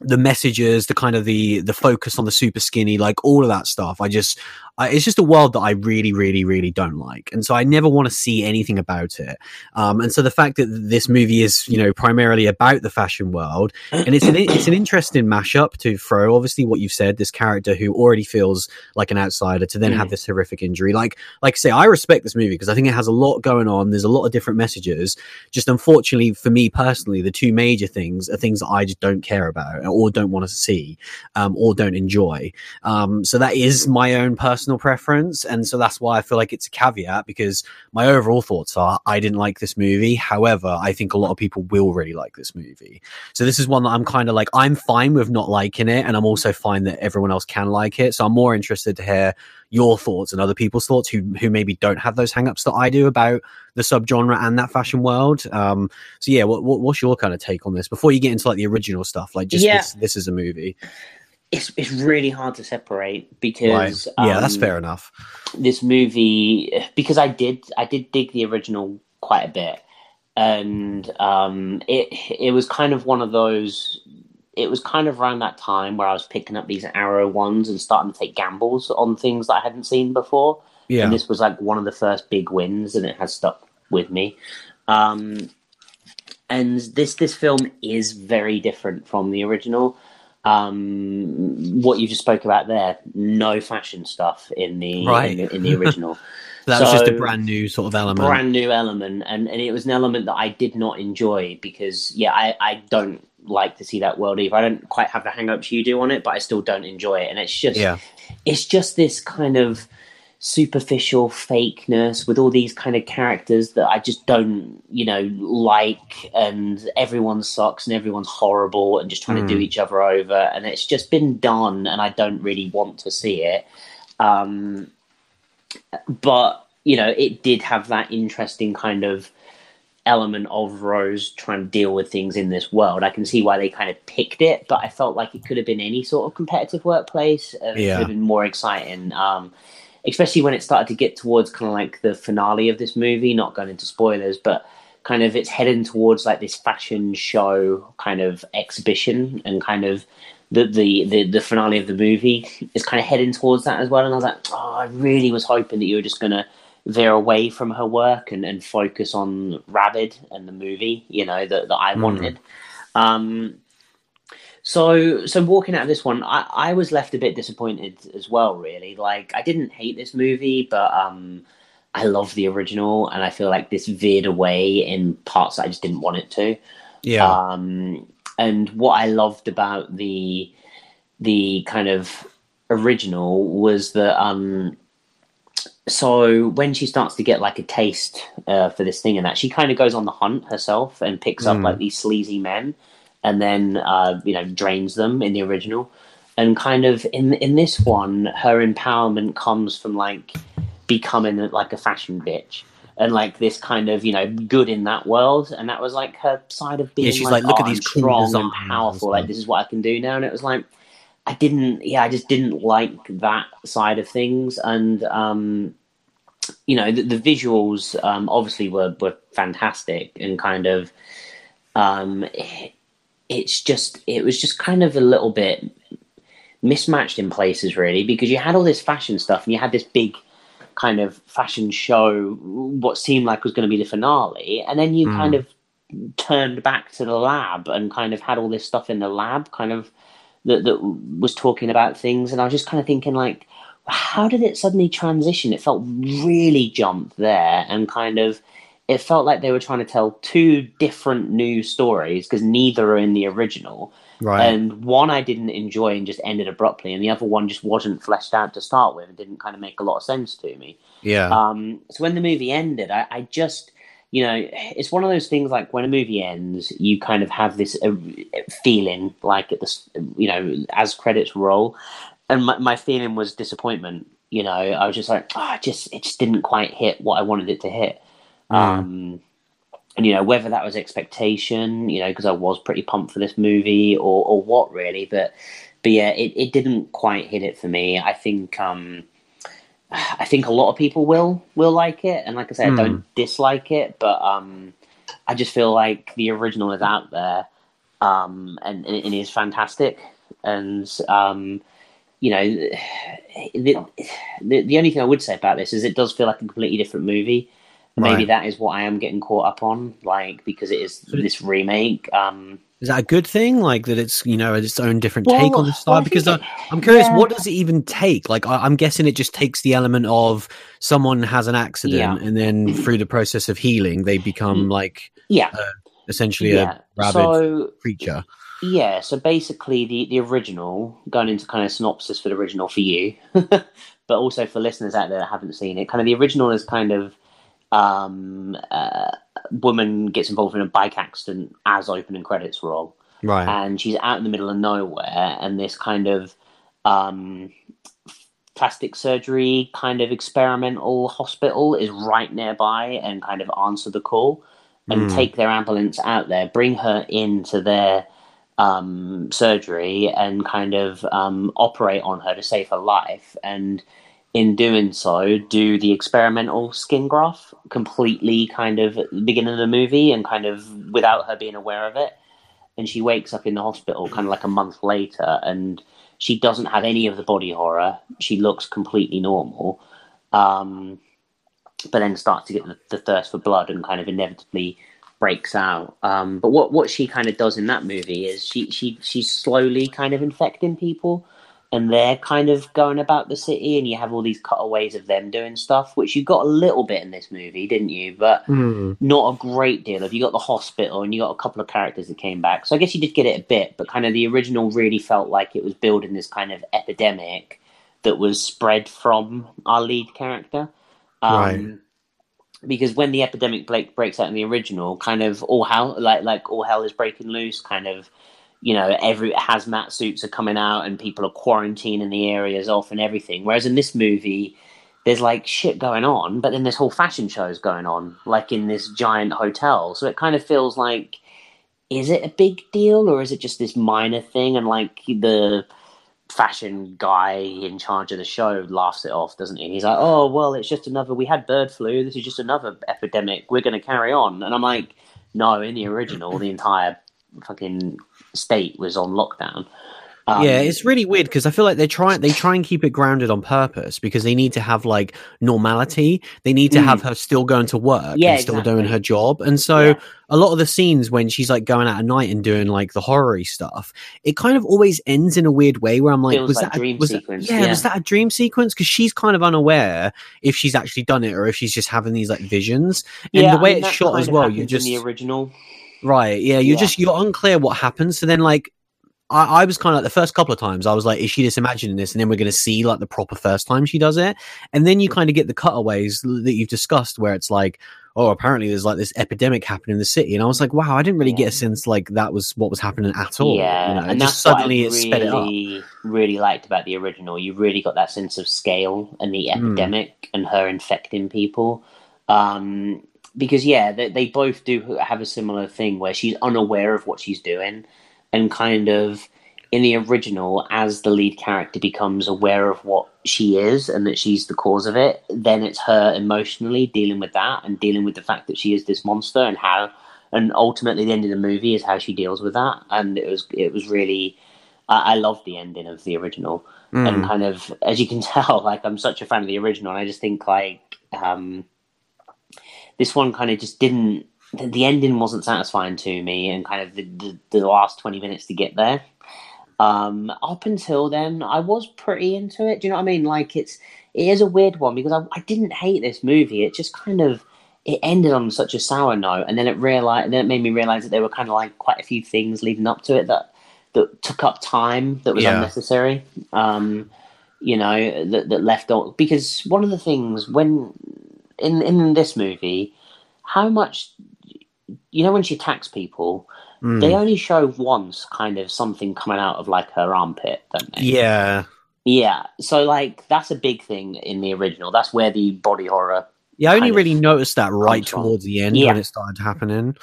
the messages, the kind of the the focus on the super skinny, like all of that stuff. I just, I, it's just a world that I really, really, really don't like, and so I never want to see anything about it. Um, and so the fact that this movie is, you know, primarily about the fashion world, and it's an it's an interesting mashup to throw. Obviously, what you've said, this character who already feels like an outsider to then Mm. have this horrific injury. Like, like I say, I respect this movie because I think it has a lot going on. There's a lot of different messages. Just unfortunately for me personally, the two major things are things that I just don't care about or don't want to see, um, or don't enjoy. Um, so that is my own personal preference, and so that's why I feel like it's a caveat because my overall thoughts are I didn't like this movie. However, I think a lot of people will really like this movie. So this is one that I'm kind of like I'm fine with not liking it, and I'm also fine that everyone else can like it. So I'm more interested to hear your thoughts and other people's thoughts who who maybe don't have those hangups that I do about the subgenre and that fashion world. Um, so yeah, what, what what's your kind of take on this before you get into like the original stuff? Like just Yeah. this, this is a movie, It's it's really hard to separate right? because yeah, that's um, fair enough. this movie because I did I did dig the original quite a bit, and um, it it was kind of one of those. It was kind of around that time where I was picking up these Arrow ones and starting to take gambles on things that I hadn't seen before. Yeah, And this was like one of the first big wins, and it has stuck with me. Um, and this this film is very different from the original. Um, what you just spoke about there, no fashion stuff in the Right. in, the, in the original. that was just a brand new sort of element. brand new element and, and it was an element that I did not enjoy because yeah I, I don't like to see that world either. I don't quite have the hang-ups you do on it, but I still don't enjoy it. And it's just yeah, it's just this kind of superficial fakeness with all these kind of characters that I just don't, you know, like and everyone sucks and everyone's horrible and just trying to do Hmm. each other over and it's just been done and I don't really want to see it. Um but you know, it did have that interesting kind of element of Rose trying to deal with things in this world. I can see why they kind of picked it, but I felt like it could have been any sort of competitive workplace. And It Yeah. could have been more exciting. Um, especially when it started to get towards kind of like the finale of this movie, not going into spoilers, but kind of it's heading towards like this fashion show kind of exhibition and kind of the, the, the, the finale of the movie is kind of heading towards that as well. And I was like, oh, I really was hoping that you were just going to veer away from her work and, and focus on Rabid and the movie, you know, that, that I wanted. Um, so, so walking out of this one, I, I was left a bit disappointed as well. Really, like I didn't hate this movie, but um, I love the original, and I feel like this veered away in parts that I just didn't want it to. Yeah. Um, and what I loved about the the kind of original was that um, so when she starts to get like a taste uh, for this thing and that she kind of goes on the hunt herself and picks up Mm. like these sleazy men and then uh, you know drains them in the original. And kind of in in this one her empowerment comes from like becoming like a fashion bitch and like this kind of you know good in that world. And that was like her side of being she's like, "Look at "Oh, these I'm cool strong and powerful. like this is what i can do now. And it was like I didn't, yeah, I just didn't like that side of things, and um, you know, the, the visuals um, obviously were were fantastic, and kind of, um, it's just, it was just kind of a little bit mismatched in places, really, because you had all this fashion stuff, and you had this big kind of fashion show, what seemed like was going to be the finale, and then you Mm. kind of turned back to the lab and kind of had all this stuff in the lab, kind of that that was talking about things, and I was just kind of thinking like, how did it suddenly transition? It felt really jumped there, and kind of it felt like they were trying to tell two different new stories because neither are in the original. Right. And one I didn't enjoy and just ended abruptly, and the other one just wasn't fleshed out to start with and didn't kind of make a lot of sense to me. yeah. Um, so when the movie ended, I, I just, you know, it's one of those things like when a movie ends, you kind of have this uh, feeling like at the, you know, as credits roll, and my, my feeling was disappointment. You know, I was just like, oh, I just it just didn't quite hit what I wanted it to hit. Mm. Um, and you know whether that was expectation, you know, because I was pretty pumped for this movie, or or what really, but but yeah, it, it didn't quite hit it for me. I think um, I think a lot of people will will like it, and like I said, Hmm. I don't dislike it, but um, I just feel like the original is out there, um, and, and it is fantastic, and um, you know, the, the the only thing I would say about this is it does feel like a completely different movie. Maybe Right. that is what I am getting caught up on, like because it is this remake. Um, Is that a good thing? Like that it's you know its own different Well, take on the style? well, because uh, I, it- I'm curious, yeah. what does it even take? Like I, I'm guessing it just takes the element of someone has an accident, Yeah. and then through the process of healing, they become mm. like yeah, uh, essentially yeah. a rabid So creature. Yeah, so basically the, the original, going into kind of synopsis for the original for you, but also for listeners out there that haven't seen it, kind of the original is kind of um, uh, woman gets involved in a bike accident as opening credits roll, Right. and she's out in the middle of nowhere, and this kind of um, plastic surgery kind of experimental hospital is right nearby and kind of answer the call and Hmm. take their ambulance out there, bring her into their um, surgery and kind of um, operate on her to save her life. And in doing so, do the experimental skin graft completely kind of at the beginning of the movie and kind of without her being aware of it. And she wakes up in the hospital kind of like a month later and she doesn't have any of the body horror. She looks completely normal. Um, but then starts to get the, the thirst for blood and kind of inevitably breaks out. Um, but what what she kind of does in that movie is she she she's slowly kind of infecting people, and they're kind of going about the city, and you have all these cutaways of them doing stuff, which you got a little bit in this movie, didn't you? But Hmm. not a great deal. If you got the hospital and you got a couple of characters that came back, so I guess you did get it a bit, but kind of the original really felt like it was building this kind of epidemic that was spread from our lead character. Um, Right. Because when the epidemic break, breaks out in the original, kind of all hell like like all hell is breaking loose, kind of you know every hazmat suits are coming out and people are quarantining the areas off and everything. Whereas in this movie, there's like shit going on, but then this whole fashion show is going on, like in this giant hotel. So it kind of feels like, is it a big deal or is it just this minor thing? And like the fashion guy in charge of the show laughs it off, doesn't he? He's like, "Oh well, it's just another. We had bird flu. This is just another epidemic. We're going to carry on." And I'm like, "No, in the original, the entire fucking state was on lockdown." Um, yeah, it's really weird because I feel like they try they try and keep it grounded on purpose because they need to have like normality. They need to Mm. have her still going to work Yeah, and still doing her job. And so Yeah. a lot of the scenes when she's like going out at night and doing like the horror stuff, it kind of always ends in a weird way where I'm like, Feels was like that dream a, was that- sequence, yeah, yeah. was that a dream sequence? Because she's kind of unaware if she's actually done it or if she's just having these like visions. And yeah, the way I mean, it's shot as well, you in just the original. Right. Yeah. You're Yeah. just you're unclear what happens. So then like I, I was kind of like the first couple of times I was like, is she just imagining this? And then we're gonna see like the proper first time she does it. And then you kind of get the cutaways that you've discussed where it's like, oh, apparently there's like this epidemic happening in the city. And I was like, wow, I didn't really get a sense like that was what was happening at all. Yeah, You know, and just that's suddenly what I it sped it up. really, really liked about the original. You really got that sense of scale and the Hmm. epidemic and her infecting people. Um, because yeah, they, they both do have a similar thing where she's unaware of what she's doing, and kind of in the original, as the lead character becomes aware of what she is and that she's the cause of it, then it's her emotionally dealing with that and dealing with the fact that she is this monster and how and ultimately the end of the movie is how she deals with that and it was it was really i, I love the ending of the original Mm. and kind of as you can tell like i'm such a fan of the original and i just think like um this one kind of just didn't the, the ending wasn't satisfying to me and kind of the, the, the last 20 minutes to get there. Um up until then i was pretty into it. Do you know what i mean? Like it's it is a weird one because i, I didn't hate this movie. It just kind of it ended on such a sour note and then it realized then it made me realize that there were kind of like quite a few things leading up to it that that took up time that was Yeah. unnecessary. Um you know that, that left on because one of the things when in in this movie how much you know when she attacks people Mm. they only show once kind of something coming out of like her armpit don't they yeah. yeah so like that's a big thing in the original that's where the body horror Yeah, I only really noticed that right comes from. towards the end Yeah. when it started happening.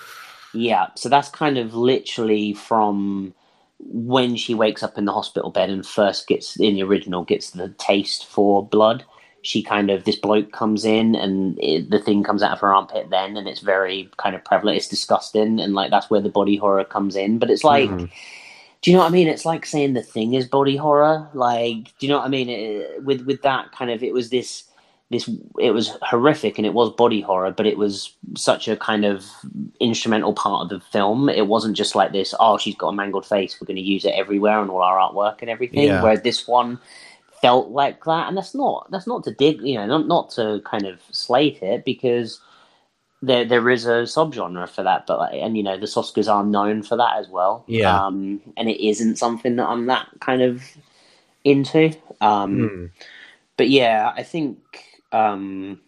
Yeah, so that's kind of literally from when she wakes up in the hospital bed and first gets in the original gets the taste for blood. She kind of this bloke comes in and it, the thing comes out of her armpit then, and it's very kind of prevalent. It's disgusting, and like that's where the body horror comes in. But it's like, Mhm. do you know what I mean? It's like saying the thing is body horror. Like, do you know what I mean? It, with with that kind of, it was this this it was horrific and it was body horror, but it was such a kind of instrumental part of the film. It wasn't just like this. Oh, she's got a mangled face. We're going to use it everywhere and all our artwork and everything. Yeah. Whereas this one felt like that, and that's not that's not to dig, you know, not not to kind of slate it because there there is a subgenre for that. But like, and you know, the Soskas are known for that as well. Yeah. um, and it isn't something that I'm that kind of into. Um, Mm. but yeah, I think um,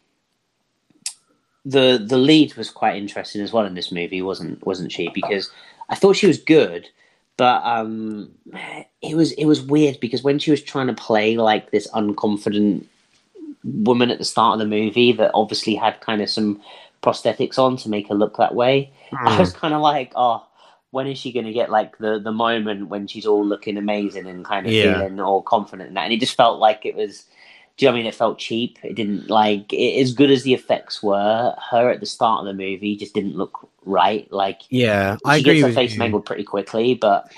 the the lead was quite interesting as well in this movie, wasn't wasn't she? Because I thought she was good, but um, it was it was weird because when she was trying to play like this unconfident woman at the start of the movie that obviously had kind of some prosthetics on to make her look that way, I Mm. was kind of like, oh. When is she going to get like the the moment when she's all looking amazing and kind of Yeah. feeling all confident in that? And it just felt like it was do you know what I mean? It felt cheap. It didn't like it, as good as the effects were. Her at the start of the movie just didn't look right. Like Yeah, I she agree gets her face you. mangled pretty quickly, but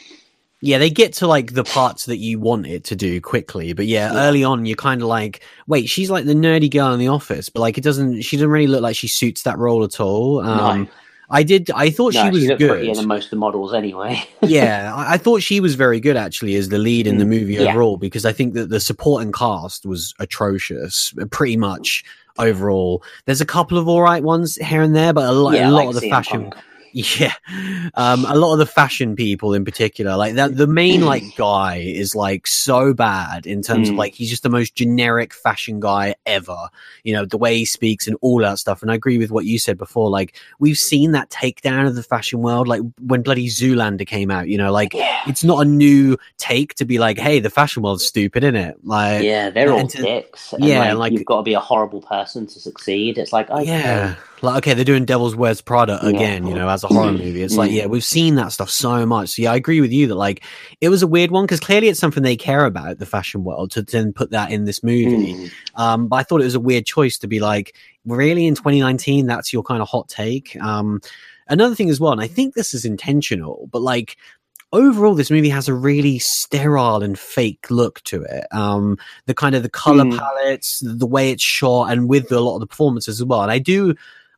Yeah, they get to like the parts that you want it to do quickly, but yeah, Yeah. early on you're kind of like, wait, she's like the nerdy girl in the office, but like it doesn't, she doesn't really look like she suits that role at all. Um, no, I did, I thought no, she was she looked prettier good. than most of the models anyway. yeah, I, I thought she was very good actually as the lead in the Mm, movie yeah. overall because I think that the supporting cast was atrocious, pretty much overall. There's a couple of all right ones here and there, but a lot, yeah, a lot like of the CM fashion. Punk. Yeah, um, a lot of the fashion people in particular, like that, the main like guy is like so bad in terms of Mm. like he's just the most generic fashion guy ever. You know the way he speaks and all that stuff. And I agree with what you said before. Like we've seen that takedown of the fashion world, like when bloody Zoolander came out. You know, like Yeah, it's not a new take to be like, hey, the fashion world's stupid, isn't it? Like, yeah, they're all to- dicks. And, yeah, like, like- you've got to be a horrible person to succeed. It's like okay, yeah. Like, okay, they're doing Devil's Wears Prada Yeah. again, you know, as as a horror movie. It's like, Mm. yeah, we've seen that stuff so much. So yeah, I agree with you that like it was a weird one because clearly it's something they care about the fashion world to then put that in this movie. Mm. Um, but I thought it was a weird choice to be like, really in 2019, that's your kind of hot take. Um, another thing as well, and I think this is intentional, but like overall, this movie has a really sterile and fake look to it. Um, the kind of the color Mm. palettes, the way it's shot, and with a lot of the performances as well. And I do.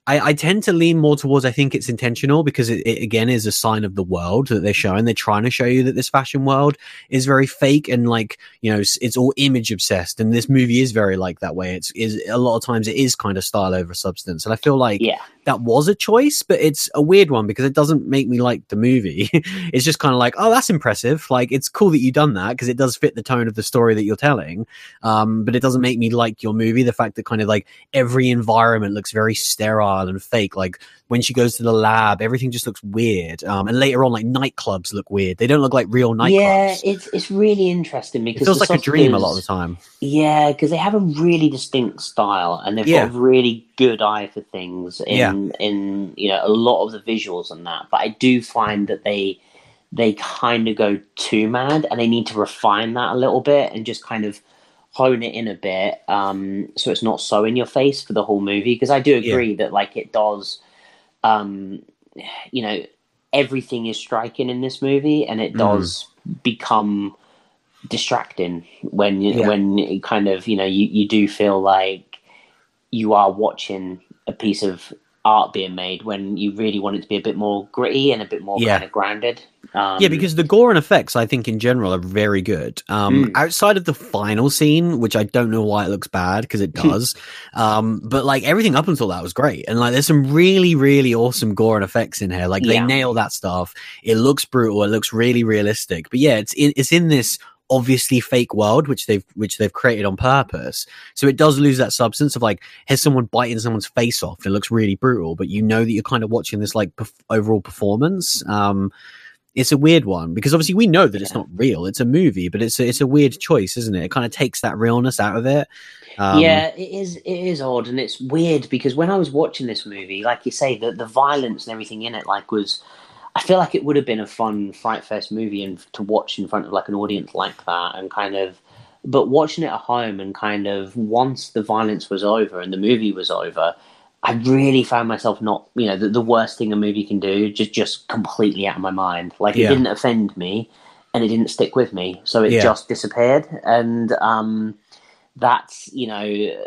I, I tend to lean more towards I think it's intentional because it, it again is a sign of the world that they're showing. They're trying to show you that this fashion world is very fake and like you know it's, it's all image obsessed. And this movie is very like that way. It's is a lot of times it is kind of style over substance. And I feel like Yeah. That was a choice, but it's a weird one because it doesn't make me like the movie. it's just kind of like, oh, that's impressive. Like it's cool that you've done that because it does fit the tone of the story that you're telling. Um, but it doesn't make me like your movie. The fact that kind of like every environment looks very sterile and fake. Like when she goes to the lab, everything just looks weird. Um, and later on, like nightclubs look weird. They don't look like real nightclubs. Yeah, it's it's really interesting because it feels like a dream a lot of the time. Yeah, because they have a really distinct style and they've Yeah. got a really good eye for things in Yeah. in you know a lot of the visuals and that. But I do find that they they kind of go too mad and they need to refine that a little bit and just kind of hone it in a bit um, so it's not so in your face for the whole movie. Because I do Yeah. agree that like it does, um, you know, everything is striking in this movie and it Mm. does become distracting when you Yeah. when it kind of you know you, you do feel like you are watching a piece of art being made when you really want it to be a bit more gritty and a bit more Yeah. kind of grounded um, yeah, because the gore and effects, I think, in general, are very good. Um, Mm. Outside of the final scene, which I don't know why it looks bad because it does, um, but like everything up until that was great, and like there's some really, really awesome gore and effects in here. Like they Yeah. nail that stuff. It looks brutal. It looks really realistic. But yeah, it's in, it's in this obviously fake world which they've which they've created on purpose so it does lose that substance of like here's someone biting someone's face off and it looks really brutal but you know that you're kind of watching this like perf- overall performance um it's a weird one because obviously we know that it's Yeah. not real. It's a movie, but it's a, it's a weird choice, isn't it? It kind of takes that realness out of it. Um, yeah, it is. It is odd, and it's weird because when I was watching this movie, like you say, the the violence and everything in it, like was, I feel like it would have been a fun Fright Fest movie and to watch in front of like an audience like that, and kind of, but watching it at home and kind of once the violence was over and the movie was over. I really found myself not, you know, the, the worst thing a movie can do, just just completely out of my mind. Like Yeah. it didn't offend me, and it didn't stick with me, so it Yeah. just disappeared. And um, that's you know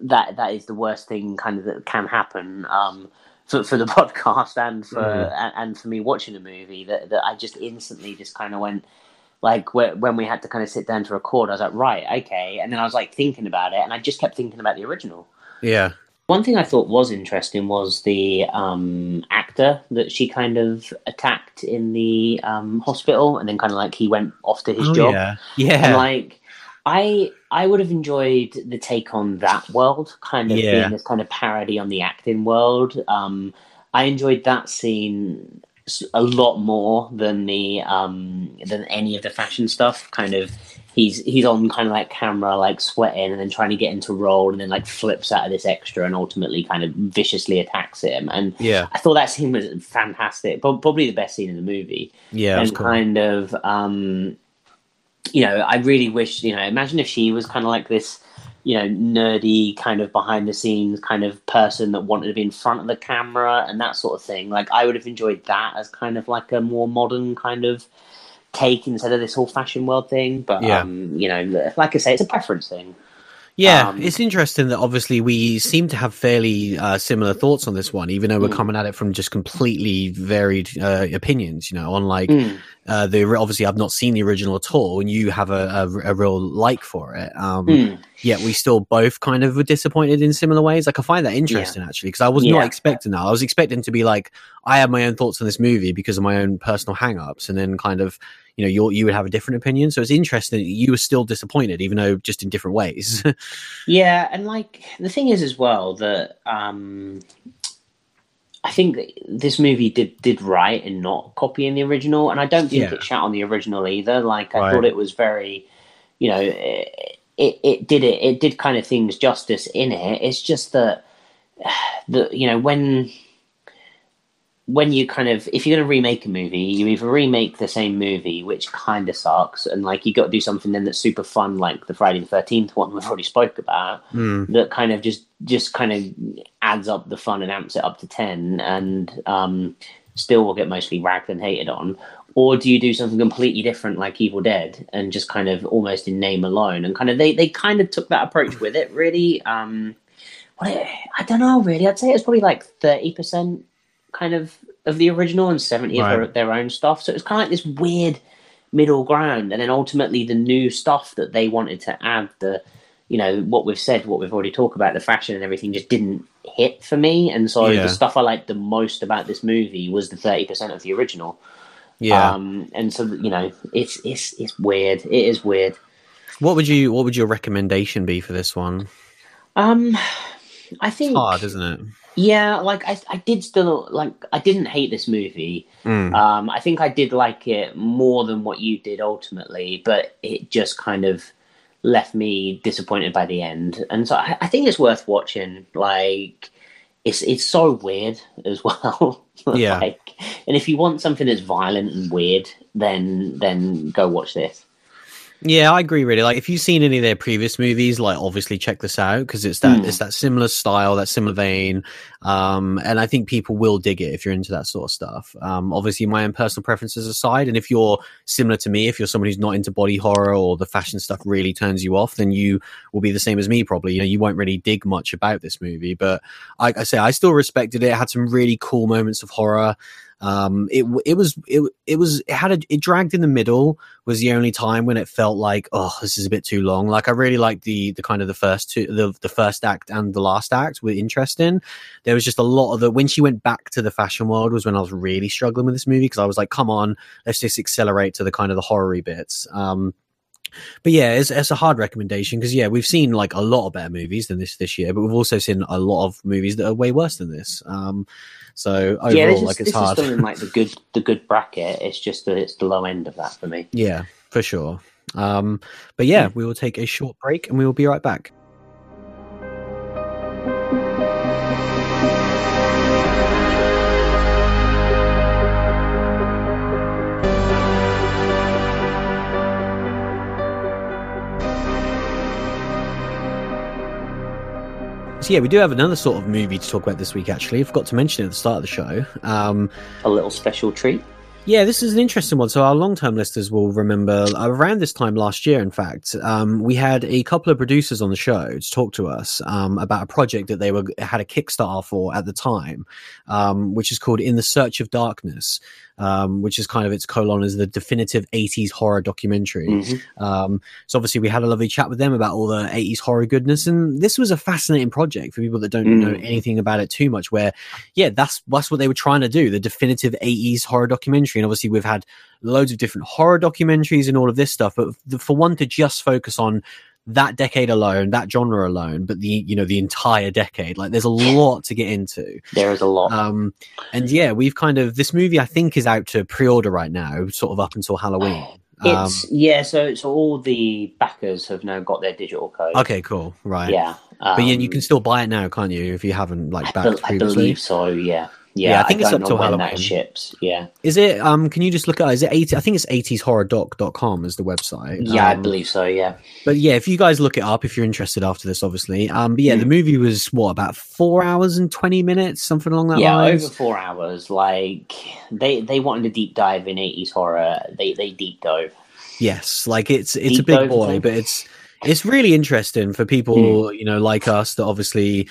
that that is the worst thing kind of that can happen um, for for the podcast and for Mhm. and, and for me watching the movie that that I just instantly just kind of went like when we had to kind of sit down to record, I was like, right, okay, and then I was like thinking about it, and I just kept thinking about the original. yeah, One thing I thought was interesting was the um, actor that she kind of attacked in the um, hospital, and then kind of like he went off to his Oh, job. yeah, yeah, And like, I I would have enjoyed the take on that world, kind of Yeah. being this kind of parody on the acting world. Um, I enjoyed that scene a lot more than the um, than any of the fashion stuff. Kind of, he's he's on kind of like camera, like sweating, and then trying to get into role, and then like flips out of this extra, and ultimately kind of viciously attacks him. And yeah, I thought that scene was fantastic, prob- probably the best scene in the movie yeah. And cool. kind of um you know i really wish you know imagine if she was kind of like this you know nerdy kind of behind the scenes kind of person that wanted to be in front of the camera and that sort of thing like i would have enjoyed that as kind of like a more modern kind of take instead of this whole fashion world thing but Yeah. um you know like i say it's a preference thing Yeah, Um, it's interesting that obviously we seem to have fairly uh, similar thoughts on this one, even though we're Mm. coming at it from just completely varied uh, opinions. You know, on like Mm. uh, the obviously I've not seen the original at all, and you have a, a, a real like for it. Um, Mm. Yet we still both kind of were disappointed in similar ways. Like I find that interesting actually because I was Yeah. not expecting that. I was expecting to be like I have my own thoughts on this movie because of my own personal hang-ups, and then kind of you know you you would have a different opinion. So it's interesting that you were still disappointed, even though just in different ways. Yeah, and like the thing is as well that um I think this movie did did right in not copying the original, and I don't think Yeah. it shot on the original either. Like I Right. thought it was very, you know, it, it it did it it did kind of things justice in it. It's just that the you know when when you kind of if you're going to remake a movie, you either remake the same movie, which kind of sucks, and like you got to do something then that's super fun, like the Friday the Thirteenth one we've already spoke about, Mm. that kind of just just kind of adds up the fun and amps it up to ten, and um, still will get mostly ragged and hated on. Or do you do something completely different, like Evil Dead, and just kind of almost in name alone, and kind of they they kind of took that approach with it, really. Um, what I, I don't know, really. I'd say it's probably like thirty percent kind of of the original and 70 of their, their own stuff. So it's kind of like this weird middle ground. And then ultimately the new stuff that they wanted to add, the, you know, what we've said, what we've already talked about, the fashion and everything just didn't hit for me. And so Yeah. the stuff I liked the most about this movie was the 30% of the original. Yeah. Um, and so, you know, it's, it's, it's weird. It is weird. what would you What would your recommendation be for this one? Um, I It's think, hard, isn't it? Yeah, like I, I did still like, I didn't hate this movie. Mm. Um, I think I did like it more than what you did ultimately, but it just kind of left me disappointed by the end. And so I, I think it's worth watching. Like, it's it's so weird as well. Yeah. like, and if you want something that's violent and weird, then then go watch this. Yeah, I agree. Really, like if you've seen any of their previous movies, like obviously check this out because it's that Mm. it's that similar style, that similar vein, um, and I think people will dig it if you're into that sort of stuff. Um, obviously, my own personal preferences aside, and if you're similar to me, if you're someone who's not into body horror or the fashion stuff really turns you off, then you will be the same as me. Probably, you know, you won't really dig much about this movie, but like I say, I still respected it. It had some really cool moments of horror. Um, it it was it it was it had a it dragged in the middle was the only time when it felt like oh this is a bit too long. Like I really liked the the kind of the first two the the first act and the last act were interesting. There was just a lot of the when she went back to the fashion world was when I was really struggling with this movie because I was like come on let's just accelerate to the kind of the horror bits. Um, but yeah, it's, it's a hard recommendation because yeah, we've seen like a lot of better movies than this this year, but we've also seen a lot of movies that are way worse than this. Um, so overall, yeah, is, like it's this hard. is still in like the good the good bracket. It's just that it's the low end of that for me. Yeah, for sure. Um, but yeah, we will take a short break and we will be right back. So yeah, we do have another sort of movie to talk about this week. Actually, I forgot to mention it at the start of the show. Um, A little special treat. yeah, this is an interesting one. So our long-term listeners will remember around this time last year, in fact, um, we had a couple of producers on the show to talk to us um, about a project that they were had a Kickstarter for at the time, um, which is called "In the Search of Darkness," um, which is kind of its colon as the definitive '80s horror documentary. Mhm. Um, so obviously we had a lovely chat with them about all the 80s horror goodness, and this was a fascinating project for people that don't Mm. know anything about it too much. Where, yeah, that's that's what they were trying to do, the definitive 80s horror documentary. And obviously we've had loads of different horror documentaries and all of this stuff, but for one to just focus on that decade alone, that genre alone, but the you know the entire decade, like there's a lot to get into. There is a lot. Um, and yeah, we've kind of this movie I think is out to pre-order right now, sort of up until Halloween. Um, It's yeah, so so all the backers have now got their digital code. okay, cool, right. Yeah, um, But yeah, you can still buy it now, can't you? If you haven't like I, backed I previously. believe so. Yeah, yeah. Yeah, I think it's don't up till when Halloween. that ships. Yeah, Is it? Um, can you just look at? Is it eighty? I think it's eightieshorrordoc.com is the website. yeah, I Um, believe so. Yeah, But yeah, if you guys look it up, if you're interested after this, obviously. Um, but yeah, Mm. the movie was what about four hours and twenty minutes, something along that line? yeah, lines. over four hours. Like they they wanted to deep dive in eighties horror. They they deep dove. Yes, like it's it's a big boy, but it's it's really interesting for people Hmm. you know like us that obviously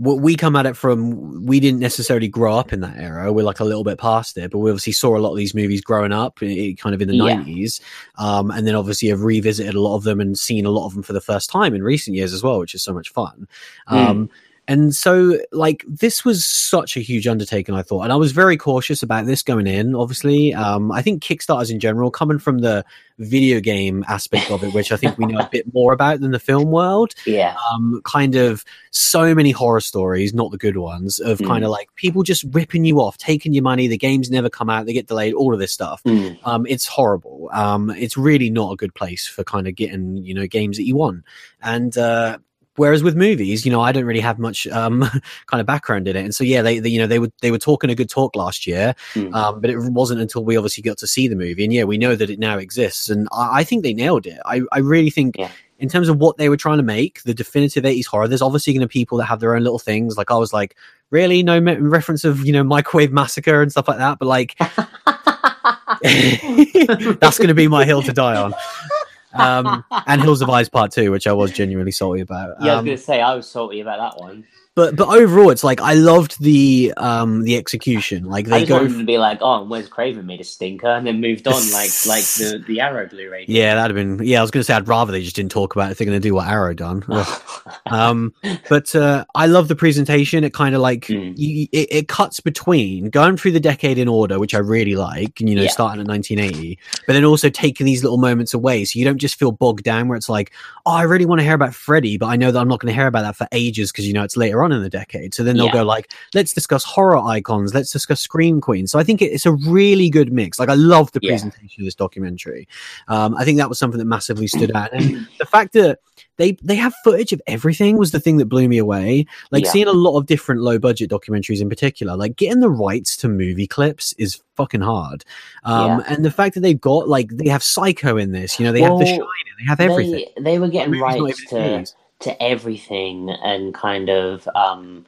w- we come at it from we didn't necessarily grow up in that era. We're like a little bit past it, but we obviously saw a lot of these movies growing up, kind of in the Yeah. nineties, um, and then obviously have revisited a lot of them and seen a lot of them for the first time in recent years as well, which is so much fun. Hmm. Um, and so, like, this was such a huge undertaking, I thought. And I was very cautious about this going in, obviously. Um, I think Kickstarters in general, coming from the video game aspect of it, which I think we know a bit more about than the film world, Yeah, um, kind of so many horror stories, not the good ones, of Mm. kind of like people just ripping you off, taking your money, the games never come out, they get delayed, all of this stuff. Mm. Um, it's horrible. Um, it's really not a good place for kind of getting, you know, games that you want. And, uh, Whereas with movies, you know, I don't really have much um, kind of background in it, and so yeah, they, they you know they were they were talking a good talk last year, Mm. um, but it wasn't until we obviously got to see the movie, and yeah, we know that it now exists, and I, I think they nailed it. I I really think. Yeah. In terms of what they were trying to make, the definitive 80s horror, there's obviously going to be people that have their own little things. Like, I was like, really? No me- reference of, you know, microwave massacre and stuff like that. But, like, that's going to be my hill to die on. Um, and Hills Have Eyes Part Two, which I was genuinely salty about. yeah, I was Um, gonna say I was salty about that one. But but overall, it's like I loved the um the execution. Like I they just go, to be like, oh, Wes Craven made a stinker, and then moved on like like the the Arrow Blu-ray. did. yeah, that'd have been. Yeah, I was going to say I'd rather they just didn't talk about it. if They're going to do what Arrow done. Um, but uh, I love the presentation. It kind of like Mm. you, it, it cuts between going through the decade in order, which I really like, and you know, Yeah. starting at 1980, but then also taking these little moments away, so you don't just feel bogged down where it's like, oh, I really want to hear about Freddy, but I know that I'm not going to hear about that for ages because you know it's later on in the decade. So then they'll Yeah. go like, let's discuss horror icons, let's discuss scream queens. So I think it's a really good mix. Like I love the Yeah. presentation of this documentary. Um, I think that was something that massively stood out, and the fact that they they have footage of everything was the thing that blew me away. Like Yeah. seeing a lot of different low budget documentaries in particular, like getting the rights to movie clips is fucking hard. Um, and the fact that they've got like they have Psycho in this, you know, they have The Well, Shining, they have everything. They, they were getting not rights to. To everything, and kind of um,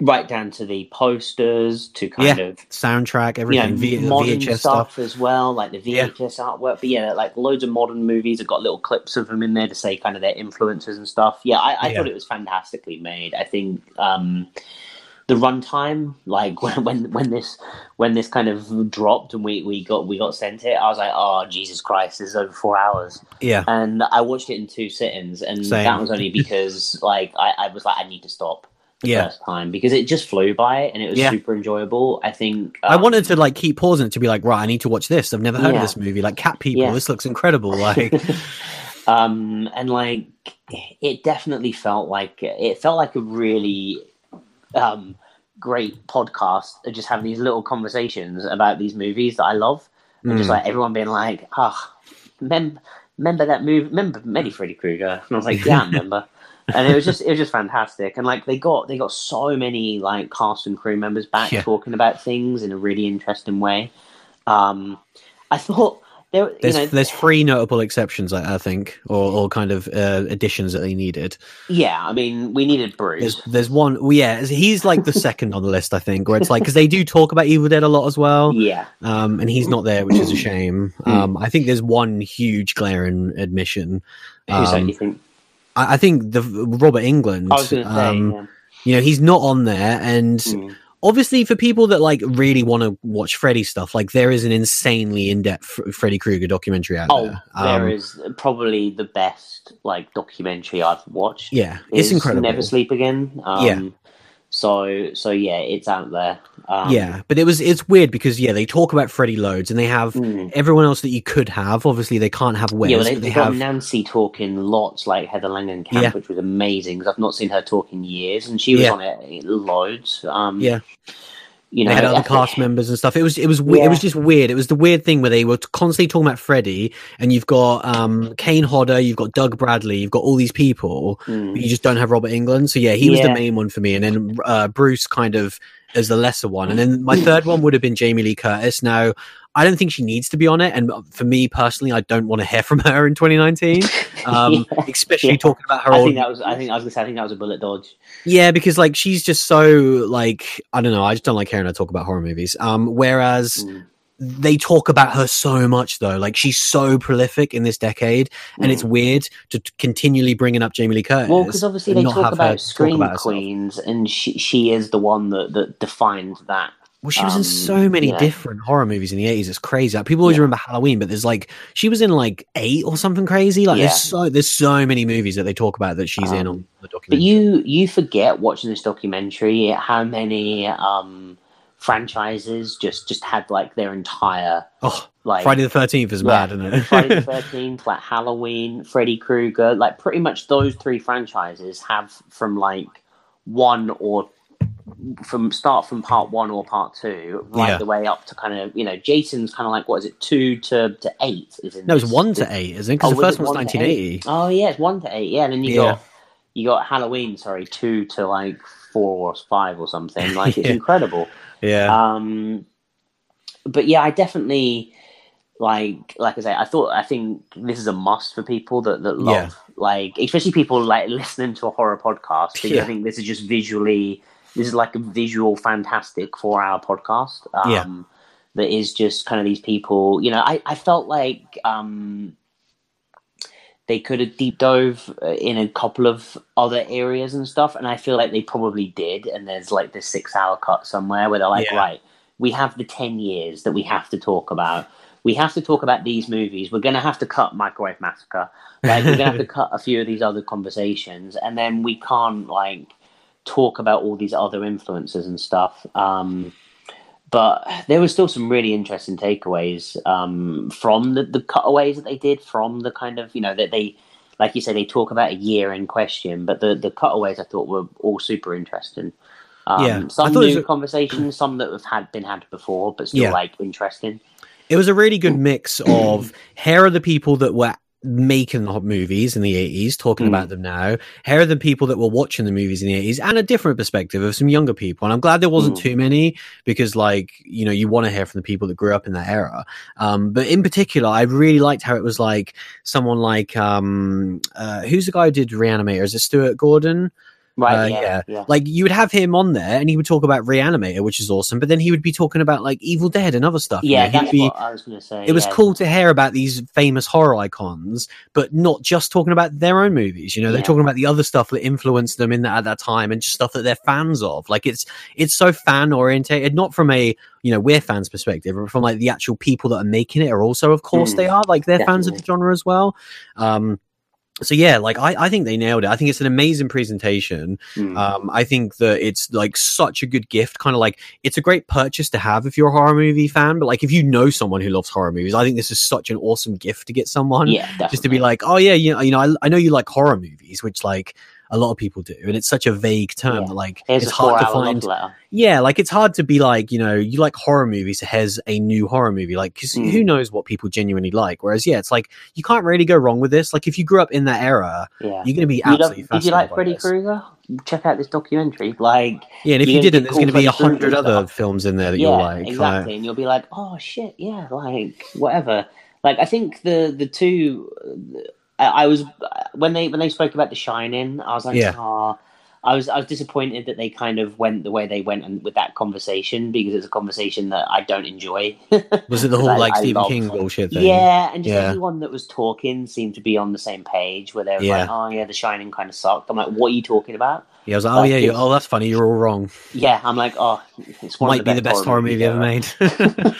right down to the posters, to kind of Soundtrack, you everything, know, v- modern VHS stuff, stuff. as well, like the Yeah. VHS artwork. But yeah, like loads of modern movies have got little clips of them in there to say kind of their influences and stuff. Yeah, I, I Yeah. thought it was fantastically made. I think um, the runtime, like when, when when this when this kind of dropped and we, we got we got sent it, I was like, oh Jesus Christ, this is over four hours. Yeah, And I watched it in two sittings, and Same. that was only because like I, I was like, I need to stop. The Yeah. first time because it just flew by and it was Yeah. super enjoyable. I think I um, wanted to like keep pausing it to be like, right, I need to watch this. I've never heard Yeah. of this movie. Like Cat People, Yeah. this looks incredible. Like, um and like it definitely felt like it felt like a really um great podcast of just having these little conversations about these movies that I love. And just Mm. like everyone being like ah mem- remember that movie remember Many Freddy Krueger? And I was like yeah I remember. And it was just it was just fantastic. And like they got they got so many like cast and crew members back Yeah. talking about things in a really interesting way. Um I thought there you there's know there's three notable exceptions, I, I think, or, or kind of uh, additions that they needed. Yeah, I mean, we needed Bruce. There's there's one, well, yeah, he's like the second on the list, I think, where it's like because they do talk about Evil Dead a lot as well. yeah, um, and he's not there, which is a shame. Hmm. Um, I think there's one huge glaring admission. who's? Um? I, I think the Robert Englund. Say. um, yeah. you know, he's not on there, and Mm. Obviously for people that like really want to watch Freddy stuff, like there is an insanely in-depth Freddy Krueger documentary out Oh, there. there Um, is probably the best like documentary I've watched. Yeah, it's incredible. Never Sleep Again. Um, Yeah. So so yeah, it's out there. Um, yeah, but it was it's weird because yeah, they talk about Freddy loads, and they have mm. everyone else that you could have. Obviously, they can't have Wes, yeah, well, they, they have Nancy talking lots, like Heather Langenkamp, Yeah. which was amazing because I've not seen her talk in years, and she was Yeah. on it loads. Um, Yeah. You know, they had other cast members and stuff. It was it was we- it was just weird. It was the weird thing where they were constantly talking about Freddy, and you've got um Kane Hodder, you've got Doug Bradley, you've got all these people, Mm. but you just don't have Robert Englund. So yeah, he was the main one for me, and then uh, Bruce kind of as the lesser one, and then my third one would have been Jamie Lee Curtis. Now. I don't think she needs to be on it, and for me personally, I don't want to hear from her in 2019, um, Yeah. especially Yeah. talking about her I old think that was. I think I was gonna say. I think that was a bullet dodge. yeah, because like she's just so like I don't know. I just don't like hearing her talk about horror movies. Um, whereas Mm. they talk about her so much though. Like she's so prolific in this decade, and it's weird to t- continually bringing up Jamie Lee Curtis. Mm. Well, because obviously they talk about talk scream about herself. queens, and she she is the one that that defined that. Well, she was in um, so many yeah. different horror movies in the eighties. It's crazy. Like, people always Yeah. remember Halloween, but there's like she was in like eight or something crazy. Like Yeah. there's so there's so many movies that they talk about that she's in Um, on the documentary. But you you forget watching this documentary how many um franchises just just had like their entire oh, like Friday the Thirteenth is mad, isn't it? Friday the Thirteenth, like Halloween, Freddy Krueger, like pretty much those three franchises have from like one or from start from part one or part two, right Yeah. the way up to kind of you know Jason's kind of like what is it two to to eight? Is in no, it's one to eight, isn't it? Because Oh, the first it one was nineteen eighty. Oh yeah, it's one to eight. Yeah, and then you Yeah. got you got Halloween, sorry, two to like four or five or something. Like it's Yeah. incredible. Yeah. Um, but yeah, I definitely like like I say, I thought I think this is a must for people that that love Yeah. like especially people like listening to a horror podcast because. I think this is just visually this is like a visual fantastic four hour podcast. Um Yeah. that is just kind of these people, you know, I, I felt like um they could have deep dove uh, in a couple of other areas and stuff, and I feel like they probably did. And there's like this six hour cut somewhere where they're like, Yeah. right, we have the 10 years that we have to talk about. We have to talk about these movies. We're going to have to cut Microwave Massacre. Like, we're going to have to cut a few of these other conversations. And then we can't, like, talk about all these other influences and stuff. Um, but there was still some really interesting takeaways um, from the, the cutaways that they did from the kind of, you know, that they, like you said, they talk about a year in question, but the, the cutaways I thought were all super interesting. Um, Yeah, some new a- conversations, some that have had been had before, but still Yeah. like interesting. it was a really good mix of here are the people that were making the hot movies in the 80s talking Mm. about them now here are the people that were watching the movies in the 80s and a different perspective of some younger people and i'm glad there wasn't Mm. too many because like you know you want to hear from the people that grew up in that era um but in particular i really liked how it was like someone like um uh who's the guy who did reanimator is it stuart gordon Right? Uh, yeah, yeah. yeah. like you would have him on there and he would talk about reanimator which is awesome but then he would be talking about like evil dead and other stuff you Yeah, know? He'd that's be- what I was going to say. it was cool to hear about these famous horror icons, but not just talking about their own movies. You know, they're Yeah. talking about the other stuff that influenced them in that at that time and just stuff that they're fans of. Like it's it's so fan orientated, not from a you know we're fans perspective, but from like the actual people that are making it are also, of course, Mm, they are like they're fans of the genre as well. Um, so yeah, like I, I think they nailed it. I think it's an amazing presentation. Mm. Um, I think that it's like such a good gift, kind of like it's a great purchase to have if you're a horror movie fan. But like if you know someone who loves horror movies, I think this is such an awesome gift to get someone. yeah, definitely. Just to be like, oh yeah, you know, you know, I, I know you like horror movies, which like a lot of people do, and it's such a vague term Yeah. that like Here's it's hard to find. Yeah, like it's hard to be like, you know, you like horror movies. Here's a new horror movie, like because Mm. who knows what people genuinely like. Whereas yeah, it's like you can't really go wrong with this. Like if you grew up in that era, Yeah. you're gonna be You love, absolutely. did you like Freddy. Krueger? Check out this documentary. Like, Yeah, and if you gonna didn't, there's going to be a hundred other films in there that yeah, you'll like. exactly. Like, and you'll be like, oh shit, yeah, like whatever. Like, I think the the two, I, I was when they when they spoke about The Shining, I was like, Yeah. ah. I was I was disappointed that they kind of went the way they went and with that conversation because it's a conversation that I don't enjoy. was it the whole like I Stephen love- King bullshit thing? Yeah, and just Yeah. everyone that was talking seemed to be on the same page where they were Yeah. like, "Oh yeah, The Shining kind of sucked." I'm like, "What are you talking about?" Yeah, I was like, oh Like, yeah, oh that's funny. You're all wrong. Yeah, I'm like, "Oh, it's one Might of be the best horror movie ever made.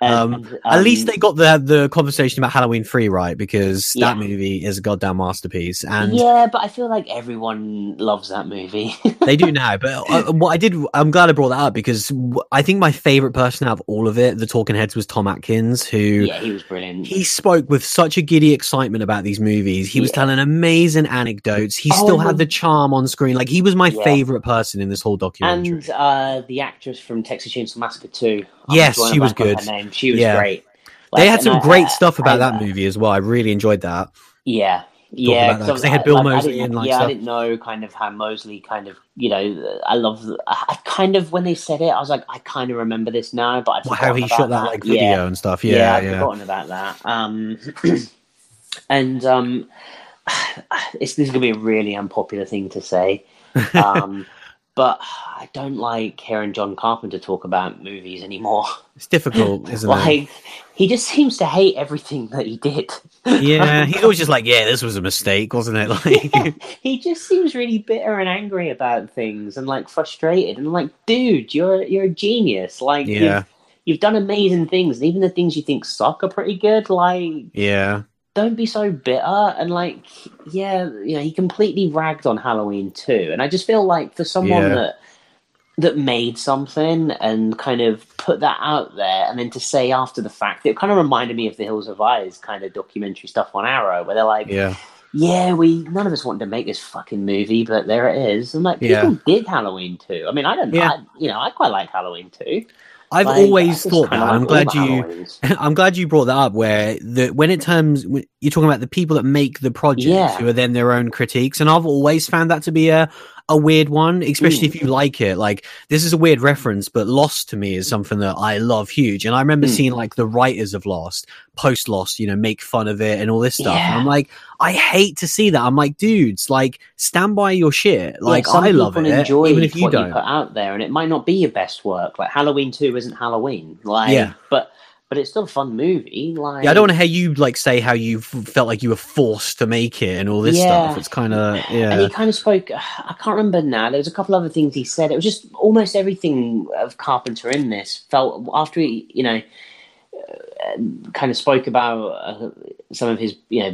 And- Um, At least um, they got the the conversation about Halloween Three right because Yeah. that movie is a goddamn masterpiece, and yeah, but I feel like everyone loves that movie. they do now. But uh, what I did, I'm glad I brought that up because I think my favorite person out of all of it, the Talking Heads, was Tom Atkins, who yeah, he was brilliant. he spoke with such a giddy excitement about these movies. He was Yeah. telling amazing anecdotes. He Oh, still had the charm on screen. Like he was my favorite person in this whole documentary. and uh, the actress from Texas Chainsaw Massacre too. Yes, she was good. She was Yeah. great. they had some I- great I- stuff about I- that movie as well. I really enjoyed that. Yeah, yeah. about that, 'cause they had Bill Moseley I didn't- in, like, yeah, stuff. I didn't know kind of how Moseley kind of, you know, I love. I I kind of when they said it, I was like, I kind of remember this now, but Well, how he shot that like video Yeah, and stuff. yeah, Yeah, I'd yeah. forgotten about that. Um, and um, it's, this is gonna be a really unpopular thing to say, um, but I don't like hearing John Carpenter talk about movies anymore. It's difficult, isn't it? like he just seems to hate everything that he did. Yeah, he's always just like, yeah, this was a mistake, wasn't it? Like, he just seems really bitter and angry about things and like frustrated and like dude you're you're a genius like Yeah. you've, you've done amazing things and even the things you think suck are pretty good like yeah, don't be so bitter and like yeah you know he completely ragged on halloween two and i just feel like for someone Yeah. that that made something and kind of put that out there and then to say after the fact it kind of reminded me of the hills have eyes kind of documentary stuff on arrow where they're like yeah, yeah, we none of us wanted to make this fucking movie, but there it is. And like Yeah. people did Halloween two. I mean, I don't, Yeah. I, you know, I quite like Halloween two. I've Like, always thought that. I'm glad you. I'm glad you brought that up. Where the when it terms you're talking about the people that make the project, Yeah. who are then their own critiques, and I've always found that to be a a weird one, especially Mm. if you like it. Like this is a weird reference, but Lost to me is something that I love huge, and I remember Mm. seeing like the writers of Lost post Lost, you know, make fun of it and all this stuff. And Yeah. I'm like, I hate to see that. I'm like, dudes, like stand by your shit. Like yeah, some I love it, people enjoy even if you what don't. you put out there, and it might not be your best work. Like Halloween Two isn't Halloween, like Yeah. but but it's still a fun movie. Like Yeah, I don't want to hear you like say how you felt like you were forced to make it and all this Yeah. stuff. It's kind of yeah. And he kind of spoke. I can't remember now. There was a couple other things he said. It was just almost everything of Carpenter in this felt after he, you know, kind of spoke about uh, some of his, you know,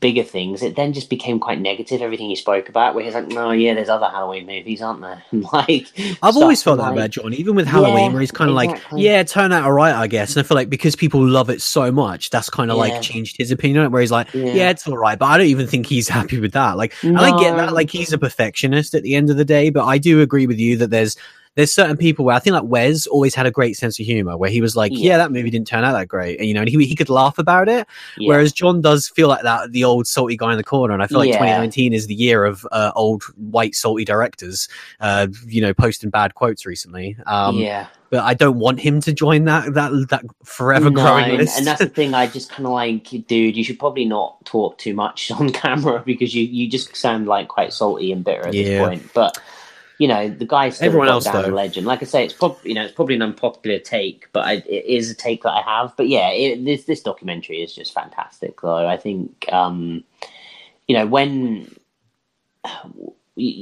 bigger things. It then just became quite negative. Everything he spoke about, where he's like, "No, yeah, there's other Halloween movies, aren't there?" And like, I've always felt that like- about John, even with Halloween, Yeah, where he's kind of like, yeah, turn out alright, I guess. And I feel like because people love it so much, that's kind of Yeah. like changed his opinion on it, where he's like, yeah. Yeah. it's alright, but I don't even think he's happy with that. Like, and I get that, like, he's a perfectionist at the end of the day, but I do agree with you that there's there's certain people where I think like Wes always had a great sense of humor, where he was like, yeah, Yeah. that movie didn't turn out that great, and you know, and he he could laugh about it. Yeah. Whereas John does feel like that, the old salty guy in the corner. And I feel like Yeah. 2019 is the year of uh, old white salty directors, uh, you know, posting bad quotes recently. Um, yeah. But I don't want him to join that that that forever No, growing and, list. and that's the thing. I just kind of like, dude, you should probably not talk too much on camera because you you just sound like quite salty and bitter at this point. But you know, the guy's still Everyone else, down a though. legend. Like I say, it's probably you know it's probably an unpopular take, but I, it is a take that I have. But yeah, it, this this documentary is just fantastic. Though I think um, you know when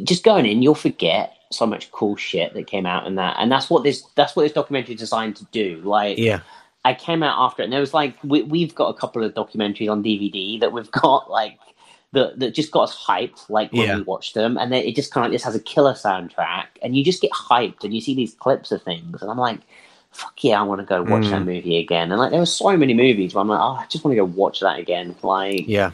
just going in, you'll forget so much cool shit that came out in that, and that's what this that's what this documentary is designed to do. Like, yeah, I came out after it, and there was like we, we've got a couple of documentaries on DVD that we've got like that that just got us hyped like when Yeah. we watched them, and then it just kind of just has a killer soundtrack, and you just get hyped, and you see these clips of things, and I'm like. Fuck yeah, I want to go watch Mm. that movie again. And like, there were so many movies where I'm like, oh, I just want to go watch that again. Like, yeah,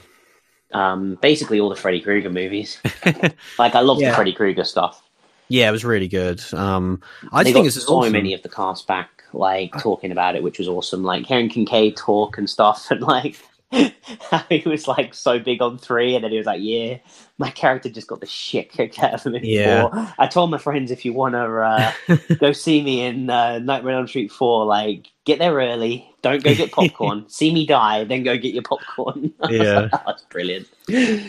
um, basically all the Freddy Krueger movies. like, I love Yeah. the Freddy Krueger stuff. yeah. It was really good. Um, I they think got this so awesome. many of the cast back, like talking about it, which was awesome. Like hearing Kincaid talk and stuff, and like how he was like so big on three, and then he was like, "Yeah, my character just got the shit kicked out of him." Yeah. four." I told my friends if you want to uh, go see me in uh, Nightmare on Street four, like get there early. Don't go get popcorn. see me die, then go get your popcorn. Yeah. that's brilliant.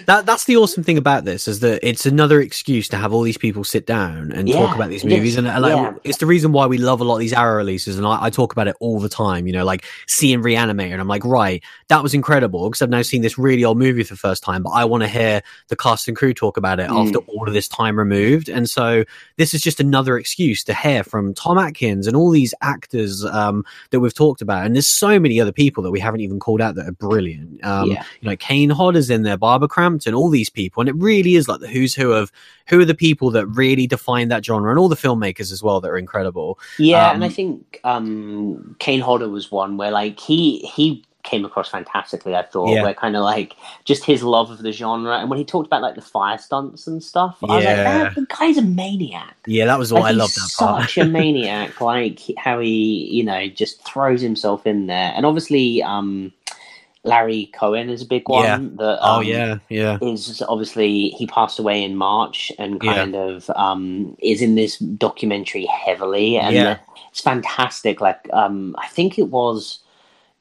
That that's the awesome thing about this is that it's another excuse to have all these people sit down and talk about these movies and, and, like Yeah. it's the reason why we love a lot of these arrow releases and I, I talk about it all the time you know like seeing reanimator and i'm like right that was incredible because i've now seen this really old movie for the first time but i want to hear the cast and crew talk about it Mm. after all of this time removed and so this is just another excuse to hear from tom atkins and all these actors um, that we've talked about and there's so many other people that we haven't even called out that are brilliant um, Yeah. you know, Kane Hodder's in there, Barbara Crampton, all these people, and it really is like the who's who of who are the people that really define that genre, and all the filmmakers as well that are incredible. Yeah, Um, and I think um, Kane Hodder was one where like he he came across fantastically. I thought Yeah. where kind of like just his love of the genre, and when he talked about like the fire stunts and stuff, I was like, Yeah. "Ah, the guy's a maniac. Yeah, that was all Like, I loved that part. Such a maniac, like how he you know just throws himself in there, and obviously um, Larry Cohen is a big one. Yeah. That, oh um, yeah, yeah, is obviously he passed away in March and kind of um, is in this documentary heavily and Yeah. it's fantastic. Like um, I think it was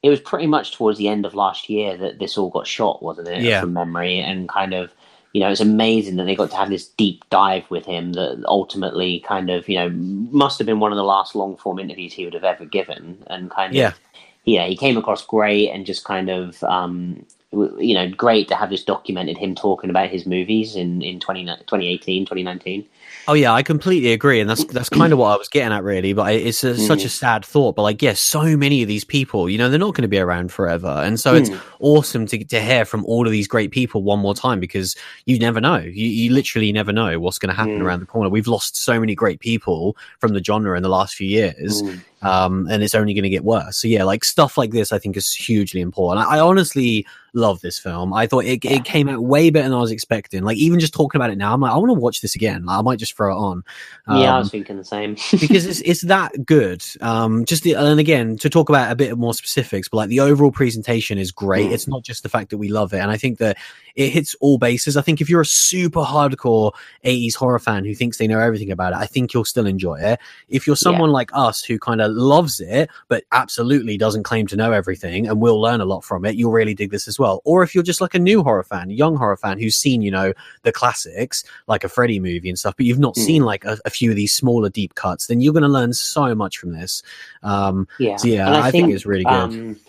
it was pretty much towards the end of last year that this all got shot, wasn't it? Yeah. From memory and kind of you know it's amazing that they got to have this deep dive with him that ultimately kind of you know must have been one of the last long form interviews he would have ever given and kind of Yeah. yeah, he came across great and just kind of, um, you know, great to have this documented him talking about his movies in, in 20, 2018, 2019. Oh yeah, I completely agree, and that's that's kind of what I was getting at, really. But it's a, such a Mm. sad thought. But like, yes, so many of these people, you know, they're not going to be around forever, and so it's Mm. awesome to to hear from all of these great people one more time because you never know. You you literally never know what's going to happen Mm. around the corner. We've lost so many great people from the genre in the last few years. Um, and it's only going to get worse. So yeah, like stuff like this, I think is hugely important. I, I honestly love this film. I thought it, Yeah. it came out way better than I was expecting. Like even just talking about it now, I'm like, I want to watch this again. Like, I might just throw it on. yeah, I Um, was thinking the same. because it's it's that good. Um, just the and again to talk about a bit more specifics, but like the overall presentation is great. Mm. It's not just the fact that we love it, and I think that it hits all bases. I think if you're a super hardcore '80s horror fan who thinks they know everything about it, I think you'll still enjoy it. If you're someone like us who kind of loves it but absolutely doesn't claim to know everything and will learn a lot from it, you'll really dig this as well. Or if you're just like a new horror fan, young horror fan who's seen, you know, the classics like a Freddy movie and stuff, but you've not Mm. seen like a, a few of these smaller deep cuts, then you're going to learn so much from this. Um, yeah, so yeah, And I, think, it's really good. um,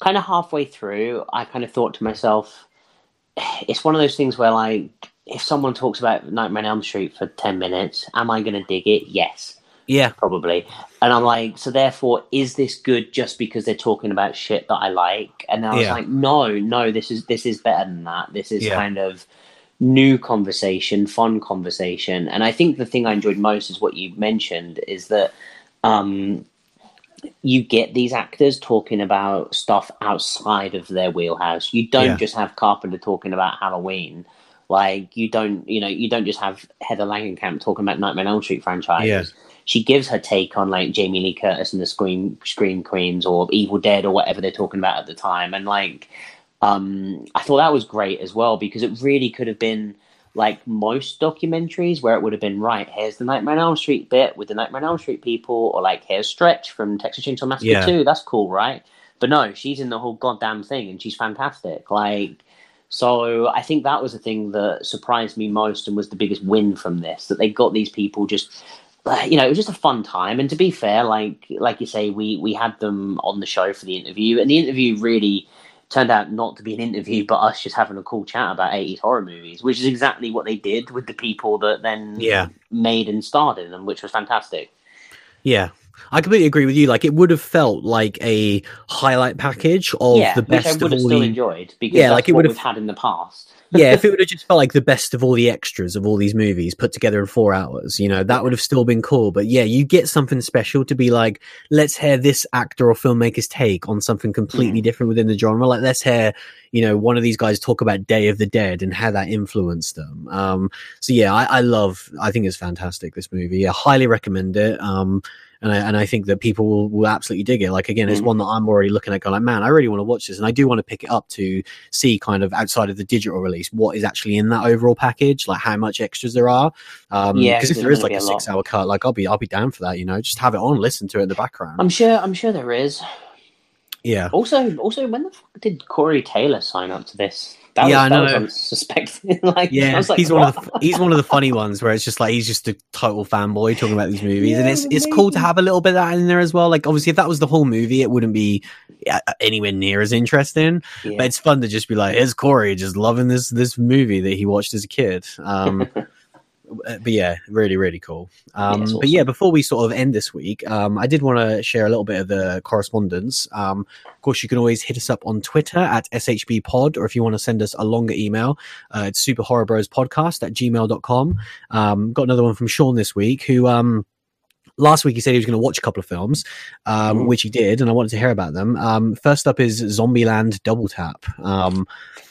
kind of halfway through, I kind of thought to myself, it's one of those things where, like, if someone talks about Nightmare on Elm Street for 10 minutes, am I going to dig it? Yes, yeah, probably. And I'm like, so therefore, is this good just because they're talking about shit that I like? And I was Yeah. like, no, no, this is this is better than that. This is Yeah. kind of new conversation, fun conversation. And I think the thing I enjoyed most is what you mentioned is that um, you get these actors talking about stuff outside of their wheelhouse. You don't Yeah. just have Carpenter talking about Halloween. Like you don't, you know, you don't just have Heather Langenkamp talking about Nightmare on Elm Street franchise. Yeah. She gives her take on like Jamie Lee Curtis and the Scream Scream Queens or Evil Dead or whatever they're talking about at the time, and like, um, I thought that was great as well because it really could have been like most documentaries where it would have been right here's the nightmare on elm street bit with the nightmare on elm street people or like here's stretch from texas chainsaw massacre Yeah. 2 that's cool right? But no she's in the whole goddamn thing and she's fantastic. Like so i think that was the thing that surprised me most and was the biggest win from this that they got these people just you know it was just a fun time and to be fair like like you say we we had them on the show for the interview and the interview really turned out not to be an interview, but us just having a cool chat about 80s horror movies, which is exactly what they did with the people that then Yeah. made and starred in them, which was fantastic. yeah. I completely agree with you. Like it would have felt like a highlight package of yeah, the which I best would of have all still enjoyed because Yeah, like it would we've had in the past. Yeah, if it would have just felt like the best of all the extras of all these movies put together in four hours, you know, that would have still been cool. But yeah, you get something special to be like, let's hear this actor or filmmaker's take on something completely different within the genre. Like, let's hear, you know, one of these guys talk about Day of the Dead and how that influenced them. Um, so yeah, I, I love, I think it's fantastic, this movie. I highly recommend it. Um, and I, and I think that people will, will absolutely dig it. Like again, it's Mhm. one that I'm already looking at, going like, man, I really want to watch this, and I do want to pick it up to see kind of outside of the digital release what is actually in that overall package, like how much extras there are. Um, Yeah, because if there is like a a six hour cut, like I'll be I'll be down for that. You know, just have it on, listen to it in the background. I'm sure. I'm sure there is. yeah, Also, also, when the fuck did Corey Taylor sign up to this? That Yeah, was, I know. unsuspecting. like, I yeah. was like, he's one of the he's one of the funny ones where it's just like he's just a total fanboy talking about these movies, and it's it's cool to have a little bit of that in there as well. Like obviously, if that was the whole movie, it wouldn't be anywhere near as interesting. Yeah. But it's fun to just be like, here's Corey just loving this this movie that he watched as a kid. Um, but yeah, really, really cool. Um, it's But yeah, before we sort of end this week, um, I did want to share a little bit of the correspondence. Um, of course, you can always hit us up on Twitter at SHB Pod, or if you want to send us a longer email, uh, it's Super Horror Bros Podcast at gmail.com. Um, got another one from Sean this week who. Um, Last week he said he was going to watch a couple of films, um, Mhm. which he did, and I wanted to hear about them. Um, first up is Zombieland Double Tap. Um,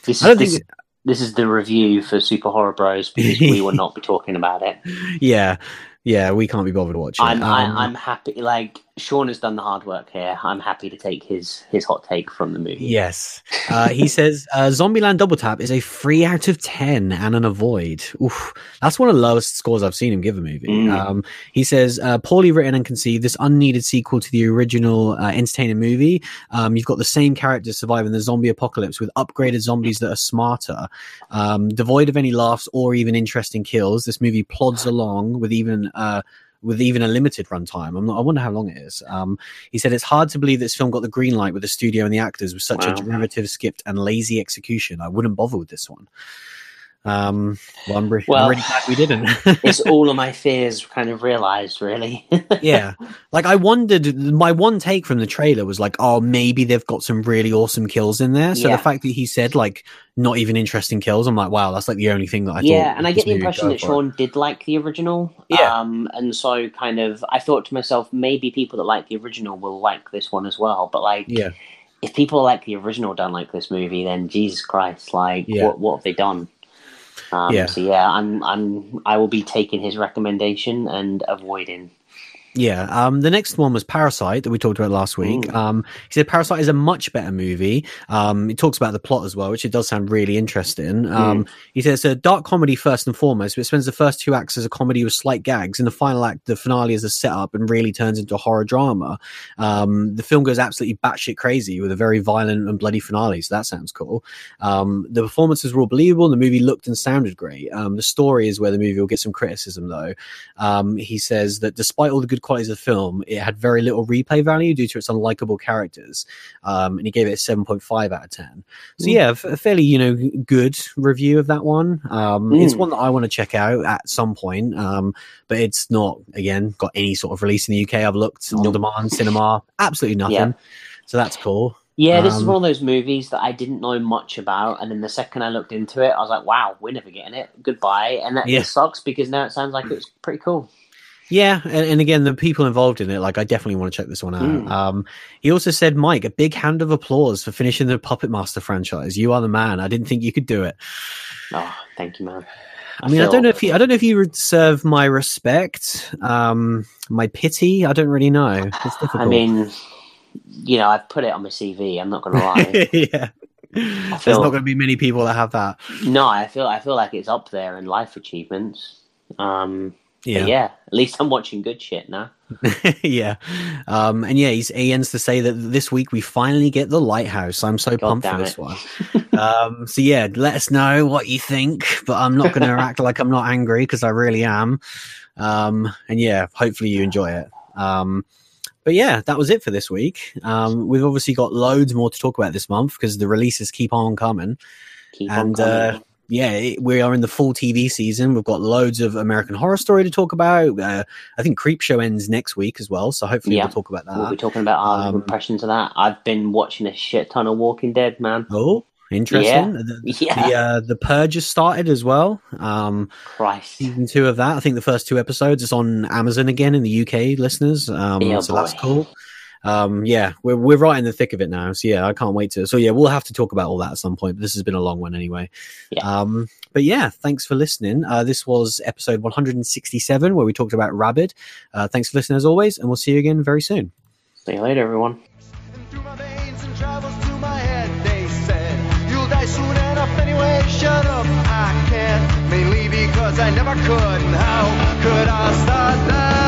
This I don't is, this, this is the review for Super Horror Bros because we will not be talking about it. yeah, yeah, we can't be bothered watching. it. I'm Um, I, I'm happy. Like Sean has done the hard work here. I'm happy to take his his hot take from the movie. Yes. Uh, he says uh, Zombieland Double Tap is a three out of 10 and an avoid. Oof. That's one of the lowest scores I've seen him give a movie. Mm. Um, he says, uh, poorly written and conceived, this unneeded sequel to the original uh, entertaining movie. Um, you've got the same characters surviving the zombie apocalypse with upgraded zombies that are smarter. Um, devoid of any laughs or even interesting kills, this movie plods along with even. With even a limited runtime, I'm not, I wonder how long it is. Um, he said it's hard to believe this film got the green light with the studio and the actors with such Wow. a derivative, skipped, and lazy execution. I wouldn't bother with this one. Um, well, I'm, re- Well, I'm really glad we didn't. it's all of my fears kind of realized, really. yeah, like I wondered. My one take from the trailer was like, oh, maybe they've got some really awesome kills in there. So Yeah. the fact that he said like not even interesting kills, I'm like, wow, that's like the only thing that I thought. yeah, and I get the impression that. Sean did like the original. Yeah. Um, and so kind of, I thought to myself, maybe people that like the original will like this one as well. But like, Yeah, if people like the original don't like this movie, then Jesus Christ, like, Yeah. what what have they done? Um, Yeah. So yeah, I'm I'm I will be taking his recommendation and avoiding. Yeah. Um, the next one was Parasite that we talked about last week. Mm. Um, he said Parasite is a much better movie. Um, he talks about the plot as well, which it does sound really interesting. Um, he says it's a dark comedy first and foremost, but it spends the first two acts as a comedy with slight gags. In the final act, the finale is a setup and really turns into a horror drama. Um, the film goes absolutely batshit crazy with a very violent and bloody finale. So that sounds cool. Um, the performances were all believable. And the movie looked and sounded great. Um, the story is where the movie will get some criticism, though. Um, he says that despite all the good qualities of the film, it had very little replay value due to its unlikable characters. Um, and he gave it a 7.5 out of 10. So, Mm. yeah, f- a fairly, you know, good review of that one. Um, It's Mm. one that I want to check out at some point. Um, but it's not, again, got any sort of release in the UK. I've looked on Nope. demand, cinema, absolutely nothing. Yeah. So that's cool. Yeah, this is Um, one of those movies that I didn't know much about, and then the second I looked into it, I was like, "Wow, we're never getting it. Goodbye." And that Yeah. sucks because now it sounds like it's pretty cool. Yeah, and, and again, the people involved in it, like I definitely want to check this one out. Mm. Um, he also said, Mike, a big hand of applause for finishing the Puppet Master franchise. You are the man. I didn't think you could do it. Oh, thank you, man. I mean, I don't know if you, I don't know if you would serve my respect, um, my pity. I don't really know. It's difficult. I mean, you know, I've put it on my CV. I'm not going to lie. yeah. There's feel- not going to be many people that have that. no, I feel I feel like it's up there in life achievements. Um, yeah. Yeah. yeah, at least I'm watching good shit now. yeah. Um, and yeah, he's, he ends to say that this week we finally get the lighthouse. I'm so God pumped for this it. one. um, so yeah, let us know what you think, but I'm not going to act like I'm not angry because I really am. Um, and yeah, hopefully you enjoy it. Um, but yeah, that was it for this week. Um, we've obviously got loads more to talk about this month because the releases keep on coming. Keep And, on uh, coming. Yeah, it, we are in the full TV season. We've got loads of American Horror Story to talk about. Uh, I think Creepshow ends next week as well, so hopefully Yeah. we'll talk about that. we'll be talking about our um, impressions of that. I've been watching a shit ton of Walking Dead, man. Oh, interesting. The, Yeah. the, uh, the Purge has started as well. Um, Christ. season two of that. I think the first two episodes is on Amazon again in the UK listeners. Um, Yeah, so that's cool. Um, yeah, we're we're right in the thick of it now. So yeah, I can't wait to. So yeah, we'll have to talk about all that at some point. But this has been a long one anyway. Yeah. Um, but yeah, thanks for listening. Uh, this was episode 167 where we talked about Rabid. Uh, thanks for listening as always, and we'll see you again very soon. See you later, everyone. And through my veins and travels to my head. They said, You'll die soon enough anyway. Shut up, I can't. Mainly because I never could. How could I start now?